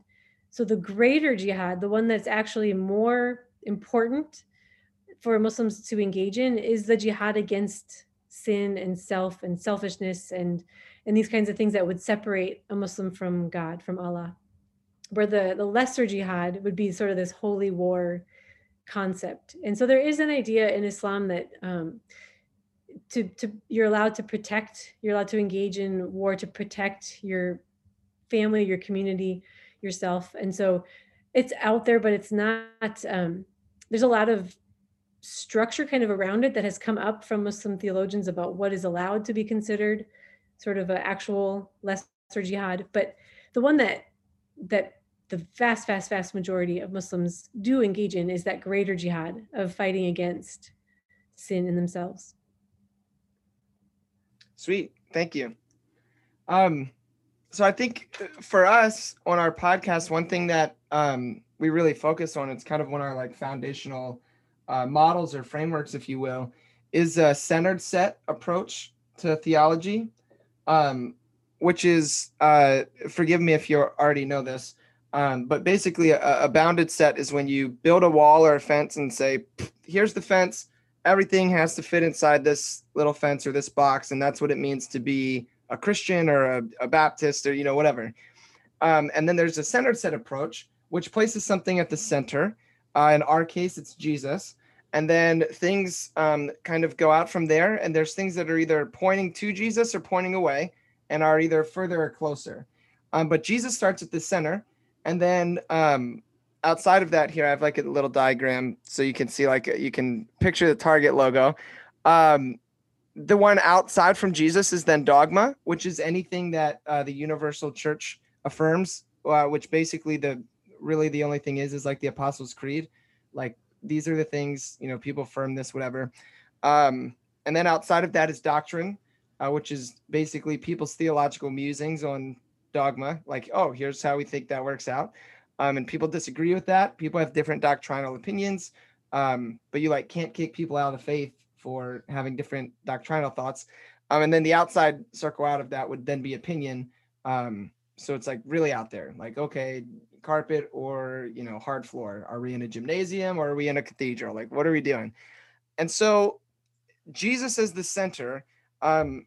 So the greater jihad the one that's actually more important for muslims to engage in is the jihad against sin and self and selfishness and and these kinds of things that would separate a muslim from god from allah. Where the the lesser jihad would be sort of this holy war concept. And so there is an idea in Islam that um, to to you're allowed to protect you're allowed to engage in war to protect your family your community yourself and so it's out there but it's not um, there's a lot of structure kind of around it that has come up from muslim theologians about what is allowed to be considered sort of an actual lesser jihad but the one that that the vast vast vast majority of muslims do engage in is that greater jihad of fighting against sin in themselves Sweet. Thank you. Um, so I think uh, for us on our podcast, one thing that um, we really focus on, it's kind of one of our like foundational uh, models or frameworks, if you will, is a centered set approach to theology, um, which is, uh, forgive me if you already know this, um, but basically a, a bounded set is when you build a wall or a fence and say, here's the fence, everything has to fit inside this little fence or this box, and that's what it means to be a Christian or a, a Baptist or you know whatever. Um, and then there's a centered set approach, which places something at the center. Uh, in our case, it's Jesus. And then things um, kind of go out from there. And there's things that are either pointing to Jesus or pointing away and are either further or closer. Um, but Jesus starts at the center. And then um, outside of that here, I have like a little diagram so you can see like you can picture the Target logo. Um, the one outside from Jesus is then dogma, which is anything that uh, the universal church affirms, uh, which basically the really the only thing is is like the Apostles' Creed, like these are the things you know people affirm this whatever. Um, and then outside of that is doctrine, uh, which is basically people's theological musings on dogma, like oh here's how we think that works out um, and people disagree with that. People have different doctrinal opinions, um, but you like can't kick people out of faith for having different doctrinal thoughts. Um, and then the outside circle out of that would then be opinion. Um, so it's like really out there, like okay, carpet or you know hard floor. Are we in a gymnasium or are we in a cathedral? Like what are we doing? And so Jesus as the center um,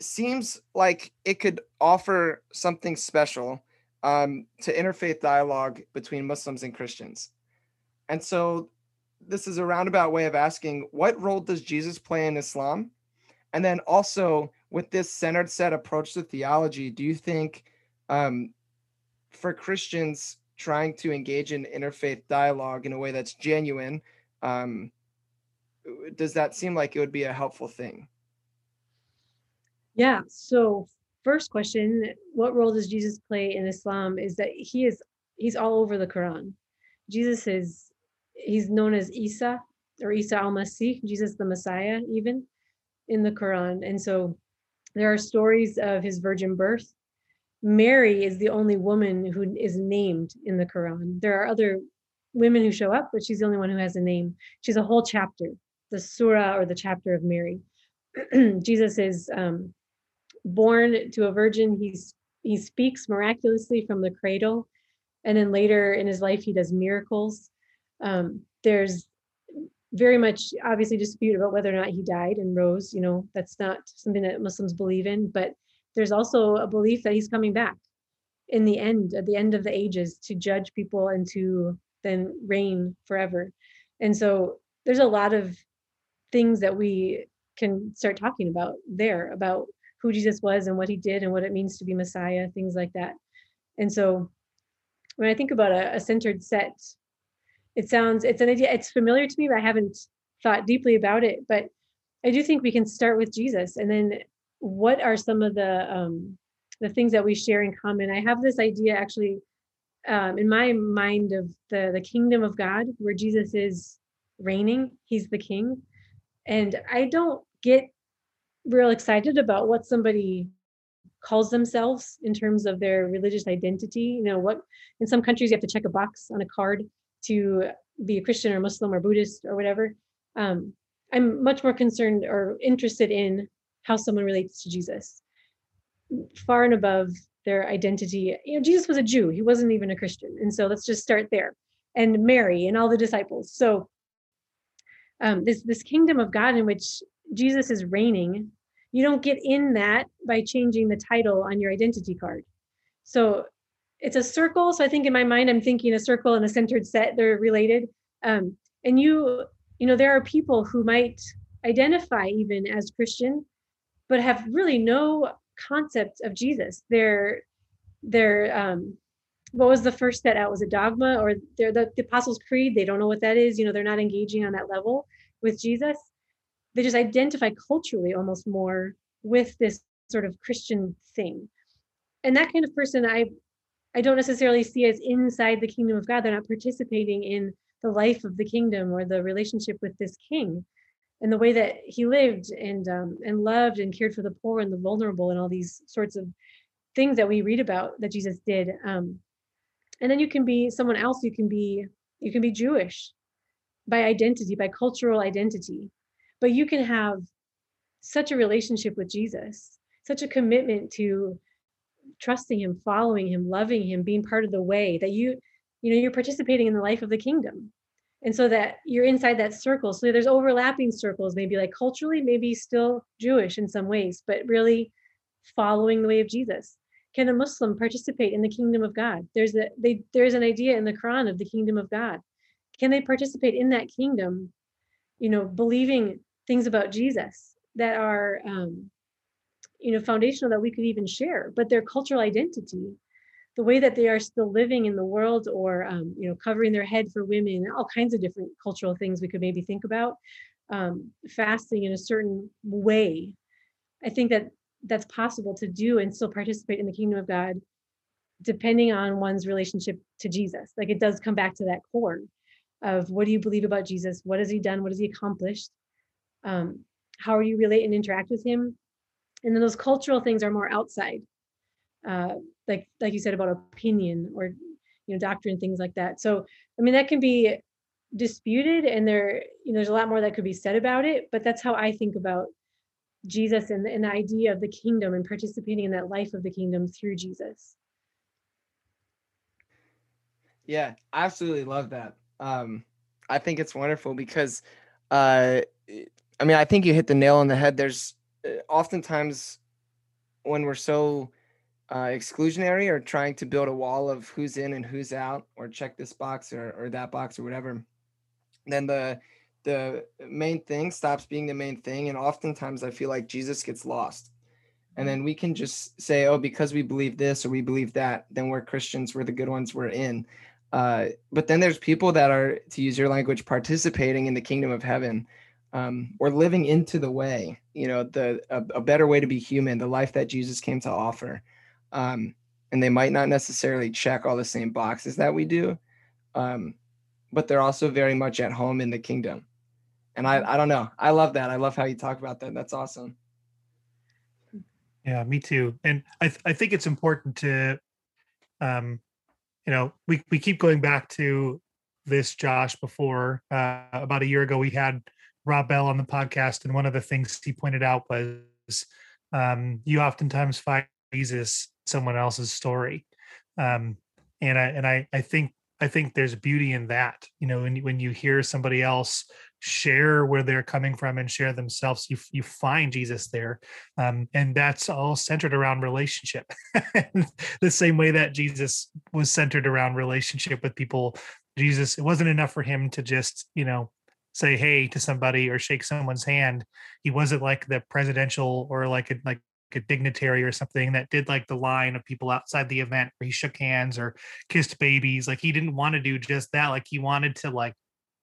seems like it could offer something special um, to interfaith dialogue between Muslims and Christians. And so this is a roundabout way of asking what role does Jesus play in Islam? And then also with this centered set approach to theology, do you think um, for Christians trying to engage in interfaith dialogue in a way that's genuine, um, does that seem like it would be a helpful thing? Yeah. So first question, what role does Jesus play in Islam? Is that he is he's all over the Quran. Jesus is he's known as Isa or Isa al-Masih, Jesus the Messiah, even in the Quran. And so there are stories of his virgin birth. Mary is the only woman who is named in the Quran. There are other women who show up, but she's the only one who has a name. She's a whole chapter, the surah or the chapter of Mary. [clears throat] Jesus is um, born to a virgin. He's he speaks miraculously from the cradle, and then later in his life he does miracles. Um, there's very much obviously dispute about whether or not he died and rose. You know that's not something that Muslims believe in, but there's also a belief that he's coming back in the end, at the end of the ages, to judge people and to then reign forever. And so there's a lot of things that we can start talking about there about who Jesus was and what he did and what it means to be Messiah, things like that. And so when I think about a, a centered set, it sounds it's an idea, it's familiar to me, but I haven't thought deeply about it. But I do think we can start with Jesus and then what are some of the um, the things that we share in common? I have this idea actually um, in my mind of the the kingdom of God, where Jesus is reigning, He's the King, and I don't get real excited about what somebody calls themselves in terms of their religious identity. You know, what in some countries you have to check a box on a card to be a Christian or Muslim or Buddhist or whatever. Um, I'm much more concerned or interested in how someone relates to Jesus, far and above their identity. You know, Jesus was a Jew; he wasn't even a Christian, and so let's just start there. And Mary and all the disciples. So um, this this kingdom of God in which Jesus is reigning you don't get in that by changing the title on your identity card. So it's a circle. So I think in my mind, I'm thinking a circle and a centered set, they're related. Um, and you, you know, there are people who might identify even as Christian, but have really no concept of Jesus. They're they're um what was the first set out? Was it dogma or they're the, the Apostles' Creed? They don't know what that is. You know, they're not engaging on that level with Jesus. They just identify culturally almost more with this sort of Christian thing. And that kind of person I I don't necessarily see as inside the kingdom of God. They're not participating in the life of the kingdom or the relationship with this king and the way that he lived and um, and loved and cared for the poor and the vulnerable and all these sorts of things that we read about that Jesus did. Um, and then you can be someone else. You can be you can be Jewish by identity, by cultural identity, but you can have such a relationship with Jesus, such a commitment to trusting him, following him, loving him, being part of the way that you you know you're participating in the life of the kingdom. And so that you're inside that circle. So there's overlapping circles maybe like culturally maybe still jewish in some ways but really following the way of jesus. Can a muslim participate in the kingdom of god? There's a they there's an idea in the quran of the kingdom of god. Can they participate in that kingdom you know believing things about jesus that are um you know foundational that we could even share but their cultural identity the way that they are still living in the world or um, you know covering their head for women all kinds of different cultural things we could maybe think about um, fasting in a certain way. I think that that's possible to do and still participate in the kingdom of god depending on one's relationship to jesus. Like it does come back to that core of what do you believe about jesus? What has he done? What has he accomplished um, how you relate and interact with him. And then those cultural things are more outside uh, like like you said about opinion or you know doctrine things like that. So i mean that can be disputed and there you know there's a lot more that could be said about it but that's how i think about jesus and, and the idea of the kingdom and participating in that life of the kingdom through jesus. Yeah I absolutely love that. Um i think it's wonderful because uh i mean i think you hit the nail on the head. There's uh, oftentimes when we're so uh, exclusionary or trying to build a wall of who's in and who's out or check this box or, or that box or whatever then the the main thing stops being the main thing and oftentimes i feel like jesus gets lost. And then we can just say oh because we believe this or we believe that then we're christians we're the good ones we're in. Uh, but then there's people that are to use your language participating in the kingdom of heaven um, or living into the way you know the a, a better way to be human the life that jesus came to offer um, and they might not necessarily check all the same boxes that we do, um, but they're also very much at home in the kingdom. And I, I don't know. I love that. I love how you talk about that. That's awesome. Yeah, me too. And I, th- I think it's important to, um, you know, we, we keep going back to this, Josh, before uh, about a year ago, we had Rob Bell on the podcast. And one of the things he pointed out was um, you oftentimes find Jesus someone else's story. Um, and i and i i think i think there's beauty in that. You know when, when you hear somebody else share where they're coming from and share themselves you you find jesus there. Um, and that's all centered around relationship. [laughs] The same way that jesus was centered around relationship with people jesus it wasn't enough for him to just you know say hey to somebody or shake someone's hand he wasn't like the presidential or like a, like a dignitary or something that did like the line of people outside the event where he shook hands or kissed babies. Like he didn't want to do just that. Like he wanted to like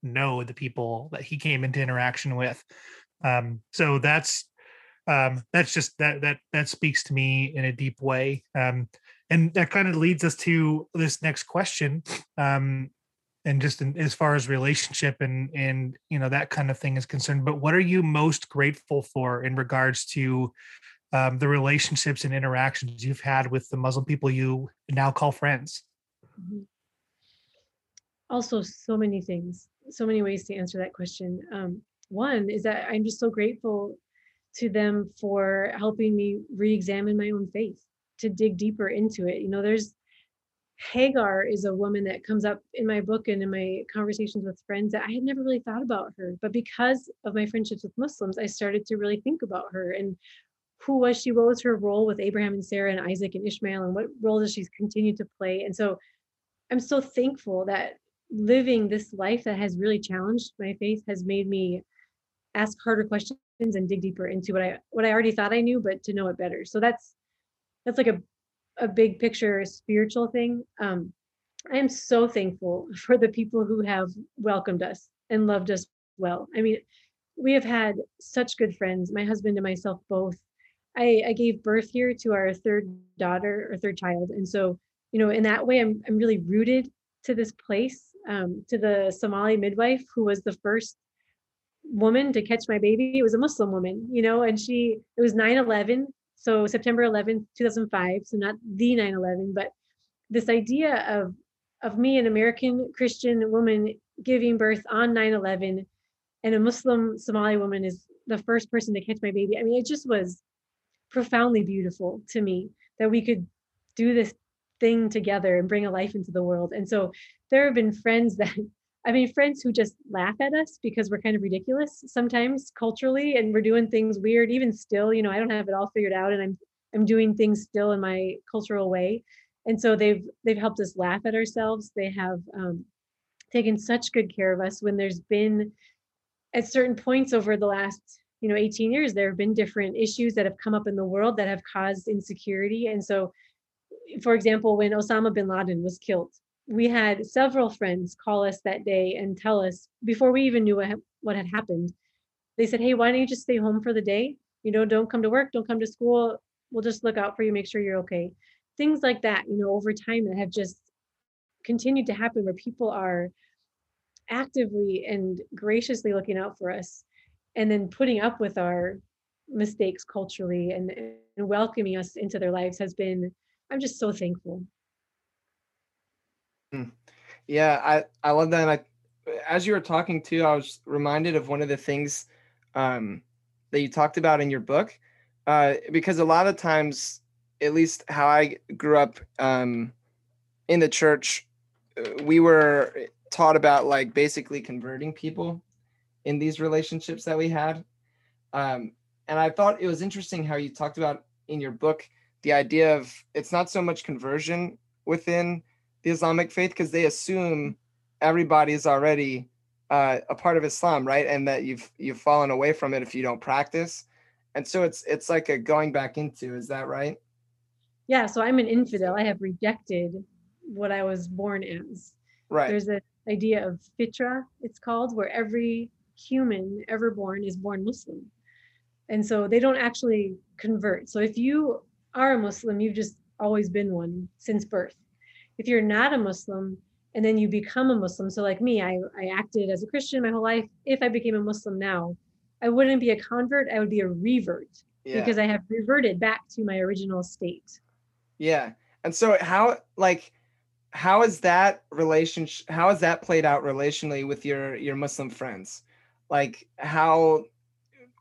know the people that he came into interaction with. Um, so that's um, that's just that that that speaks to me in a deep way. Um, and that kind of leads us to this next question. Um, and just in, as far as relationship and and you know that kind of thing is concerned but what are you most grateful for in regards to um, the relationships and interactions you've had with the Muslim people you now call friends? Mm-hmm. Also, so many things, so many ways to answer that question. Um, one is that I'm just so grateful to them for helping me re-examine my own faith, to dig deeper into it. You know, there's Hagar is a woman that comes up in my book and in my conversations with friends that I had never really thought about her. But because of my friendships with Muslims, I started to really think about her and who was she? What was her role with Abraham and Sarah and Isaac and Ishmael? And what role does she continue to play? And so I'm so thankful that living this life that has really challenged my faith has made me ask harder questions and dig deeper into what I what I already thought I knew, but to know it better. So that's that's like a a big picture spiritual thing. Um, I am so thankful [laughs] for the people who have welcomed us and loved us well. I mean, we have had such good friends, my husband and myself both. I, I gave birth here to our third daughter or third child. And so, you know, in that way, I'm, I'm really rooted to this place, um, to the Somali midwife who was the first woman to catch my baby. It was a Muslim woman, you know, and she, it was 9 11. So September 11th, 2005. So not the 9 11, but this idea of, of me, an American Christian woman, giving birth on 9 11 and a Muslim Somali woman is the first person to catch my baby. I mean, it just was profoundly beautiful to me that we could do this thing together and bring a life into the world. And so there have been friends [laughs] that I mean, friends who just laugh at us because we're kind of ridiculous sometimes culturally and we're doing things weird, even still, you know, I don't have it all figured out and I'm I'm doing things still in my cultural way. And so they've they've helped us laugh at ourselves. They have um, taken such good care of us when there's been at certain points over the last you know 18 years there have been different issues that have come up in the world that have caused insecurity and so for example when osama bin laden was killed we had several friends call us that day and tell us before we even knew what, had happened they said hey why don't you just stay home for the day? You know don't come to work don't come to school. We'll just look out for you make sure you're okay. Things like that you know over time that have just continued to happen where people are actively and graciously looking out for us and then putting up with our mistakes culturally and, and welcoming us into their lives has been i'm just so thankful. Yeah i i love that and i as you were talking too i was reminded of one of the things um, that you talked about in your book uh, because a lot of times at least how i grew up um, in the church uh, we were taught about like basically converting people in these relationships that we had. Um, and I thought it was interesting how you talked about in your book the idea of it's not so much conversion within the Islamic faith because they assume everybody is already uh, a part of Islam, right? And that you've you've fallen away from it if you don't practice. And so it's it's like a going back into. Is that right? Yeah. So I'm an infidel. I have rejected what I was born as. Right. There's a idea of fitra, it's called, where every human ever born is born Muslim. And so they don't actually convert. So if you are a Muslim, you've just always been one since birth. If you're not a Muslim and then you become a Muslim, so like me, I, I acted as a Christian my whole life. If I became a Muslim now, I wouldn't be a convert, I would be a revert yeah. because I have reverted back to my original state. Yeah. And so how like how is that relationship how has that played out relationally with your your muslim friends like how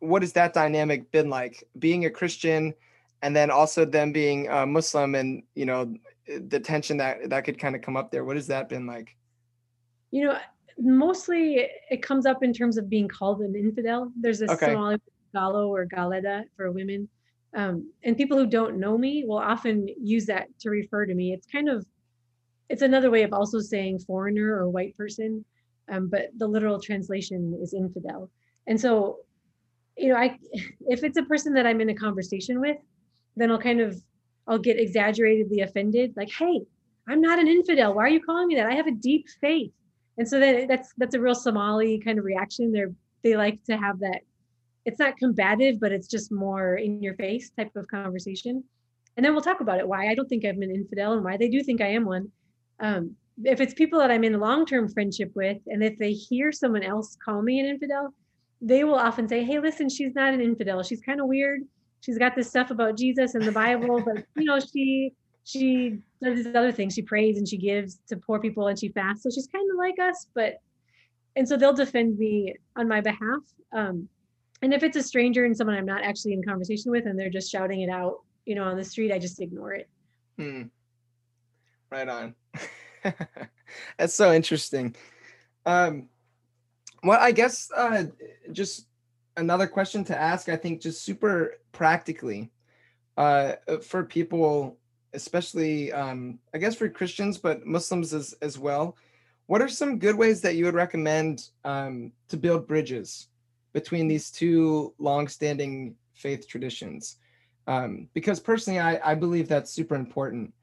what has that dynamic been like being a christian and then also them being a muslim and you know the tension that that could kind of come up there what has that been like you know mostly it comes up in terms of being called an infidel there's a okay. Somali galo or galeda for women um, and people who don't know me will often use that to refer to me it's kind of it's another way of also saying foreigner or white person, um, but the literal translation is infidel. And so, you know, I [laughs] if it's a person that I'm in a conversation with, then I'll kind of I'll get exaggeratedly offended, like, "Hey, I'm not an infidel. Why are you calling me that? I have a deep faith." And so then that's that's a real Somali kind of reaction. They're they like to have that. It's not combative, but it's just more in your face type of conversation. And then we'll talk about it. Why I don't think I'm an infidel and why they do think I am one um, if it's people that I'm in long-term friendship with, and if they hear someone else call me an infidel, they will often say, "Hey, listen, she's not an infidel. She's kind of weird. She's got this stuff about Jesus and the Bible, but you know, she she does these other things. She prays and she gives to poor people and she fasts. So she's kind of like us, but and so they'll defend me on my behalf. Um, and if it's a stranger and someone I'm not actually in conversation with, and they're just shouting it out, you know, on the street, I just ignore it. Hmm. Right on. [laughs] That's so interesting. Um, well, I guess uh, just another question to ask. I think just super practically uh, for people, especially um, I guess for Christians, but Muslims as as well. What are some good ways that you would recommend um, to build bridges between these two long-standing faith traditions. Um, because personally, I, I believe that's super important.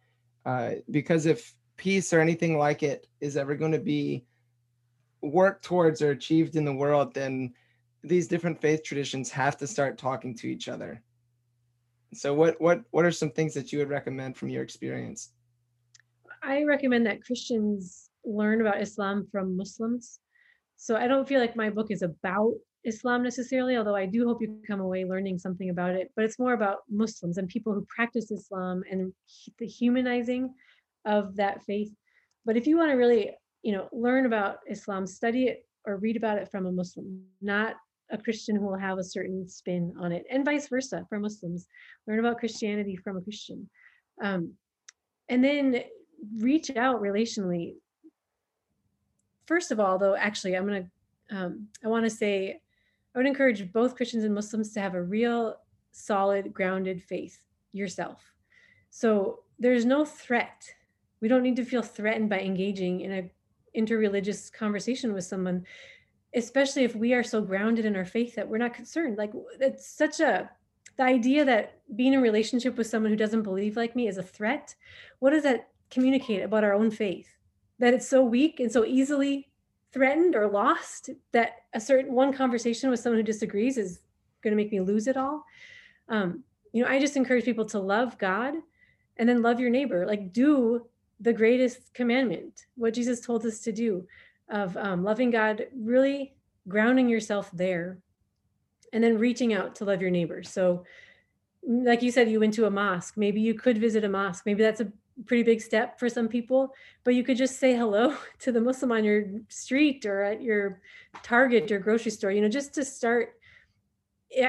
Uh, because if peace or anything like it is ever going to be worked towards or achieved in the world, then these different faith traditions have to start talking to each other. So what what what are some things that you would recommend from your experience? I recommend that Christians learn about Islam from Muslims. So I don't feel like my book is about Islam necessarily, although I do hope you come away learning something about it, but it's more about Muslims and people who practice Islam and the humanizing of that faith. But if you want to really, you know, learn about Islam, study it or read about it from a Muslim, not a Christian who will have a certain spin on it, and vice versa for Muslims. Learn about Christianity from a Christian. Um, and then reach out relationally. First of all, though, actually, I'm going to, um, I want to say, I would encourage both Christians and Muslims to have a real, solid, grounded faith yourself. So there's no threat. We don't need to feel threatened by engaging in a interreligious conversation with someone especially if we are so grounded in our faith that we're not concerned. Like it's such a the idea that being in a relationship with someone who doesn't believe like me is a threat. What does that communicate about our own faith? That it's so weak and so easily threatened or lost that a certain one conversation with someone who disagrees is going to make me lose it all. Um, you know i just encourage people to love god and then love your neighbor. Like do the greatest commandment what jesus told us to do of um, loving God, really grounding yourself there, and then reaching out to love your neighbors. So, mm, like you said, you went to a mosque. Maybe you could visit a mosque. Maybe that's a pretty big step for some people, but you could just say hello [laughs] to the Muslim on your street or at your Target or grocery store, you know, just to start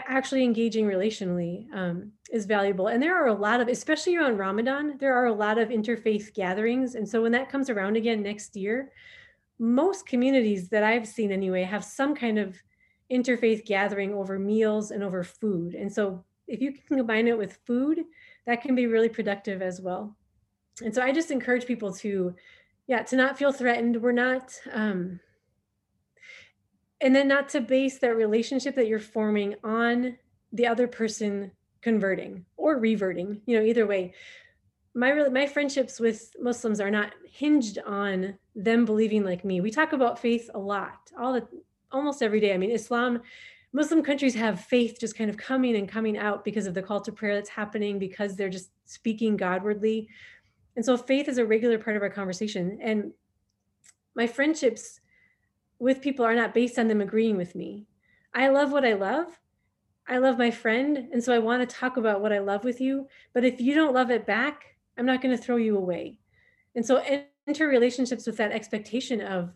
actually engaging relationally um, is valuable. And there are a lot of, especially around Ramadan, there are a lot of interfaith gatherings. And so when that comes around again next year, most communities that I've seen anyway have some kind of interfaith gathering over meals and over food. And so if you can combine it with food, that can be really productive as well. And so I just encourage people to, yeah, to not feel threatened. We're not, um, and then not to base that relationship that you're forming on the other person converting or reverting, you know, either way my my friendships with Muslims are not hinged on them believing like me. We talk about faith a lot, all the almost every day. I mean, Islam, Muslim countries have faith just kind of coming and coming out because of the call to prayer that's happening, because they're just speaking Godwardly. And so faith is a regular part of our conversation. And my friendships with people are not based on them agreeing with me. I love what I love. I love my friend. And so I want to talk about what I love with you. But if you don't love it back, I'm not going to throw you away. And so enter relationships with that expectation of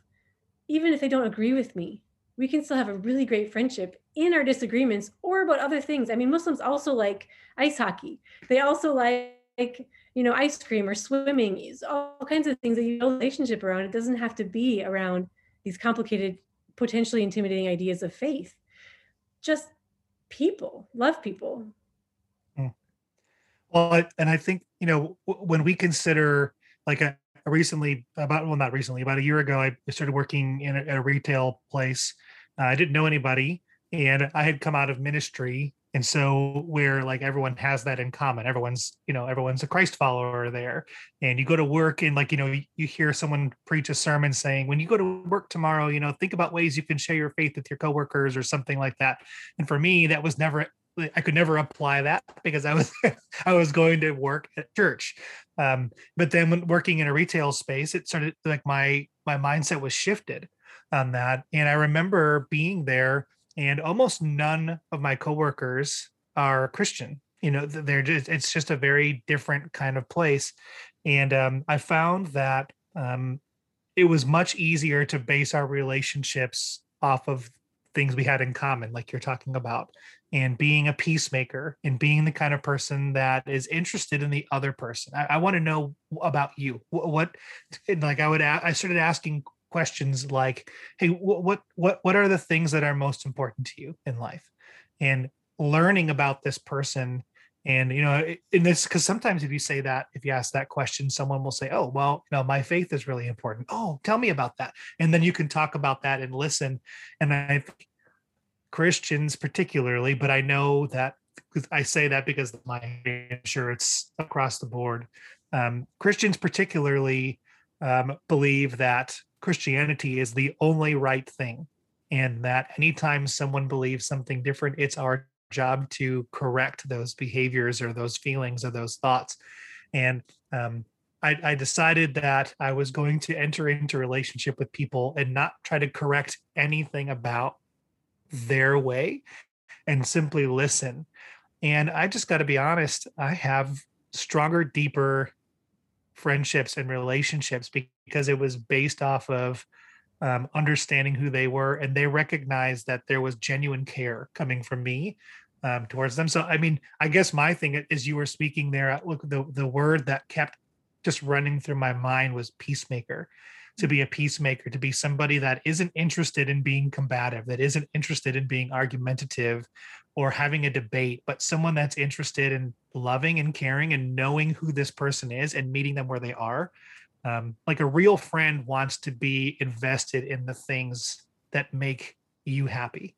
even if they don't agree with me, we can still have a really great friendship in our disagreements or about other things. I mean, Muslims also like ice hockey. They also like, you know, ice cream or swimming, is all kinds of things that you build a relationship around. It doesn't have to be around these complicated, potentially intimidating ideas of faith. Just people, love people, well, and I think you know when we consider like a, a recently about well not recently about a year ago I started working in a, a retail place. Uh, I didn't know anybody, and I had come out of ministry, and so where like everyone has that in common. Everyone's you know everyone's a Christ follower there, and you go to work and like you know you hear someone preach a sermon saying when you go to work tomorrow, you know think about ways you can share your faith with your coworkers or something like that. And for me, that was never I could never apply that because I was [laughs] I was going to work at church. Um, but then when working in a retail space, it started like my my mindset was shifted on that. And I remember being there and almost none of my coworkers are Christian. You know, they're just it's just a very different kind of place. And um, I found that um, it was much easier to base our relationships off of things we had in common, like you're talking about, and being a peacemaker and being the kind of person that is interested in the other person. I, I want to know about you. What, what, like I would, I started asking questions like, "Hey, what, what, what are the things that are most important to you in life?" And learning about this person and you know in this because sometimes if you say that if you ask that question someone will say oh well you know my faith is really important oh tell me about that and then you can talk about that and listen and i Christians particularly, but I know that I say that because my sure it's across the board. Um, Christians particularly um, believe that Christianity is the only right thing, and that anytime someone believes something different, it's our job to correct those behaviors or those feelings or those thoughts. And um, I, I decided that I was going to enter into relationship with people and not try to correct anything about their way and simply listen. And I just got to be honest, I have stronger, deeper friendships and relationships because it was based off of um, understanding who they were and they recognized that there was genuine care coming from me um, towards them. So, I mean, I guess my thing is you were speaking there. Look, the the word that kept just running through my mind was peacemaker to be a peacemaker to be somebody that isn't interested in being combative that isn't interested in being argumentative or having a debate but someone that's interested in loving and caring and knowing who this person is and meeting them where they are. Um, like a real friend wants to be invested in the things that make you happy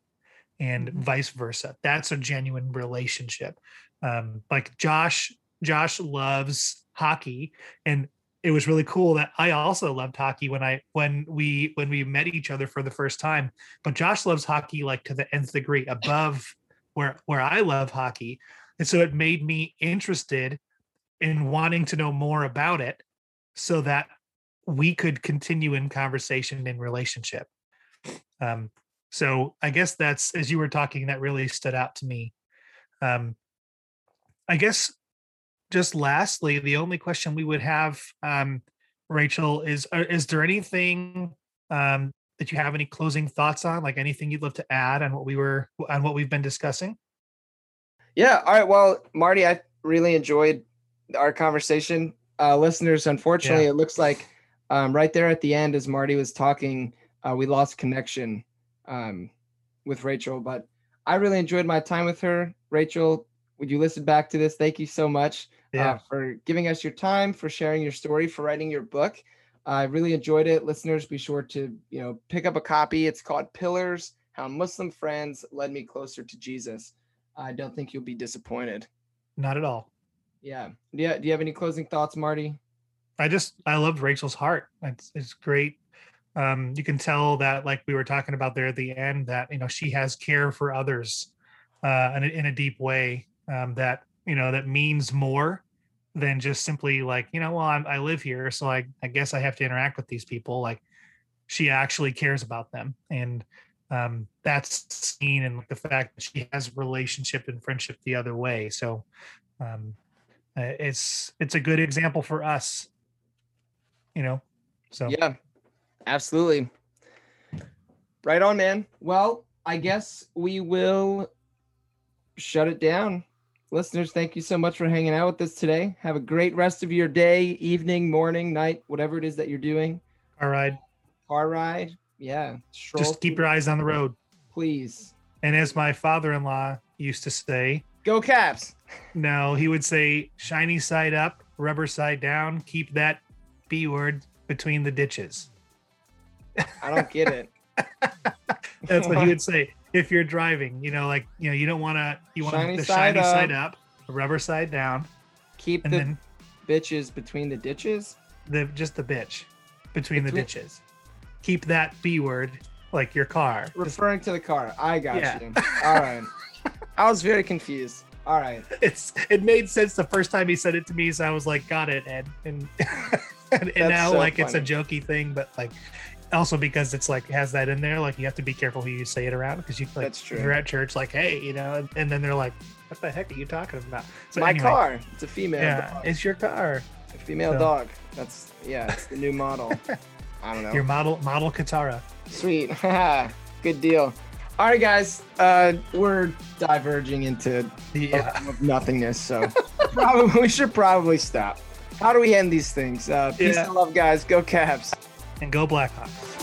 and mm-hmm. vice versa. That's a genuine relationship. Um, like josh josh loves hockey and it was really cool that I also loved hockey when I when we when we met each other for the first time. But Josh loves hockey like to the nth degree above [laughs] where where I love hockey. And so it made me interested in wanting to know more about it so that we could continue in conversation in relationship. Um, so I guess that's as you were talking, that really stood out to me. Um, I guess just lastly, the only question we would have, um, Rachel, is uh, is there anything um, that you have any closing thoughts on, like anything you'd love to add on what we were on what we've been discussing? Yeah. All right. Well, Marty, I really enjoyed our conversation. Uh, listeners, unfortunately, yeah. it looks like um, right there at the end, as Marty was talking, uh, we lost connection um, with Rachel. But I really enjoyed my time with her. Rachel, would you listen back to this? Thank you so much yeah. uh, for giving us your time, for sharing your story, for writing your book. I really enjoyed it. Listeners, be sure to you know pick up a copy. It's called Pillars: How Muslim Friends Led Me Closer to Jesus. I don't think you'll be disappointed. Not at all. Yeah. Yeah. do you have any closing thoughts, Marty? I just I loved Rachel's heart. It's it's great. Um, you can tell that, like we were talking about there at the end, that you know she has care for others uh, in, a, in a deep way um, that you know that means more than just simply like you know well I'm, i live here so I, I guess i have to interact with these people. Like she actually cares about them. And um, that's seen in the fact that she has relationship and friendship the other way. So um, it's it's a good example for us you know so. Yeah absolutely. Right on man. Well i guess we will shut it down listeners, thank you so much for hanging out with us today. Have a great rest of your day, evening, morning, night, whatever it is that you're doing. Car ride. Car ride. Yeah. Just keep your eyes on the road. Please. And as my father in law used to say, Go Caps. No, he would say, shiny side up, rubber side down, keep that B word between the ditches. I don't get it. [laughs] That's what he would say if you're driving. You know, like you know, you don't want to. You want the side shiny up. side up, rubber side down. Keep the then, bitches between the ditches. The just the bitch between, between the ditches. Keep that B word like your car. Referring to the car. I got yeah. you. All right. I was very confused. All right. [laughs] It's it made sense the first time he said it to me, so I was like, got it, Ed. And [laughs] and, and now so like funny. it's a jokey thing, but like also because it's like has that in there like you have to be careful who you say it around because you like That's true. you're at church like hey you know and, and, then they're like what the heck are you talking about? So my anyway, car. It's a female yeah dog. it's your car. A female so. dog. That's yeah it's the new model. [laughs] I don't know. Your model model katara. Sweet. [laughs] Good deal. All right guys uh we're diverging into yeah. nothingness so [laughs] probably we should probably stop. How do we end these things? Uh peace yeah. and love guys. Go caps and go Blackhawks.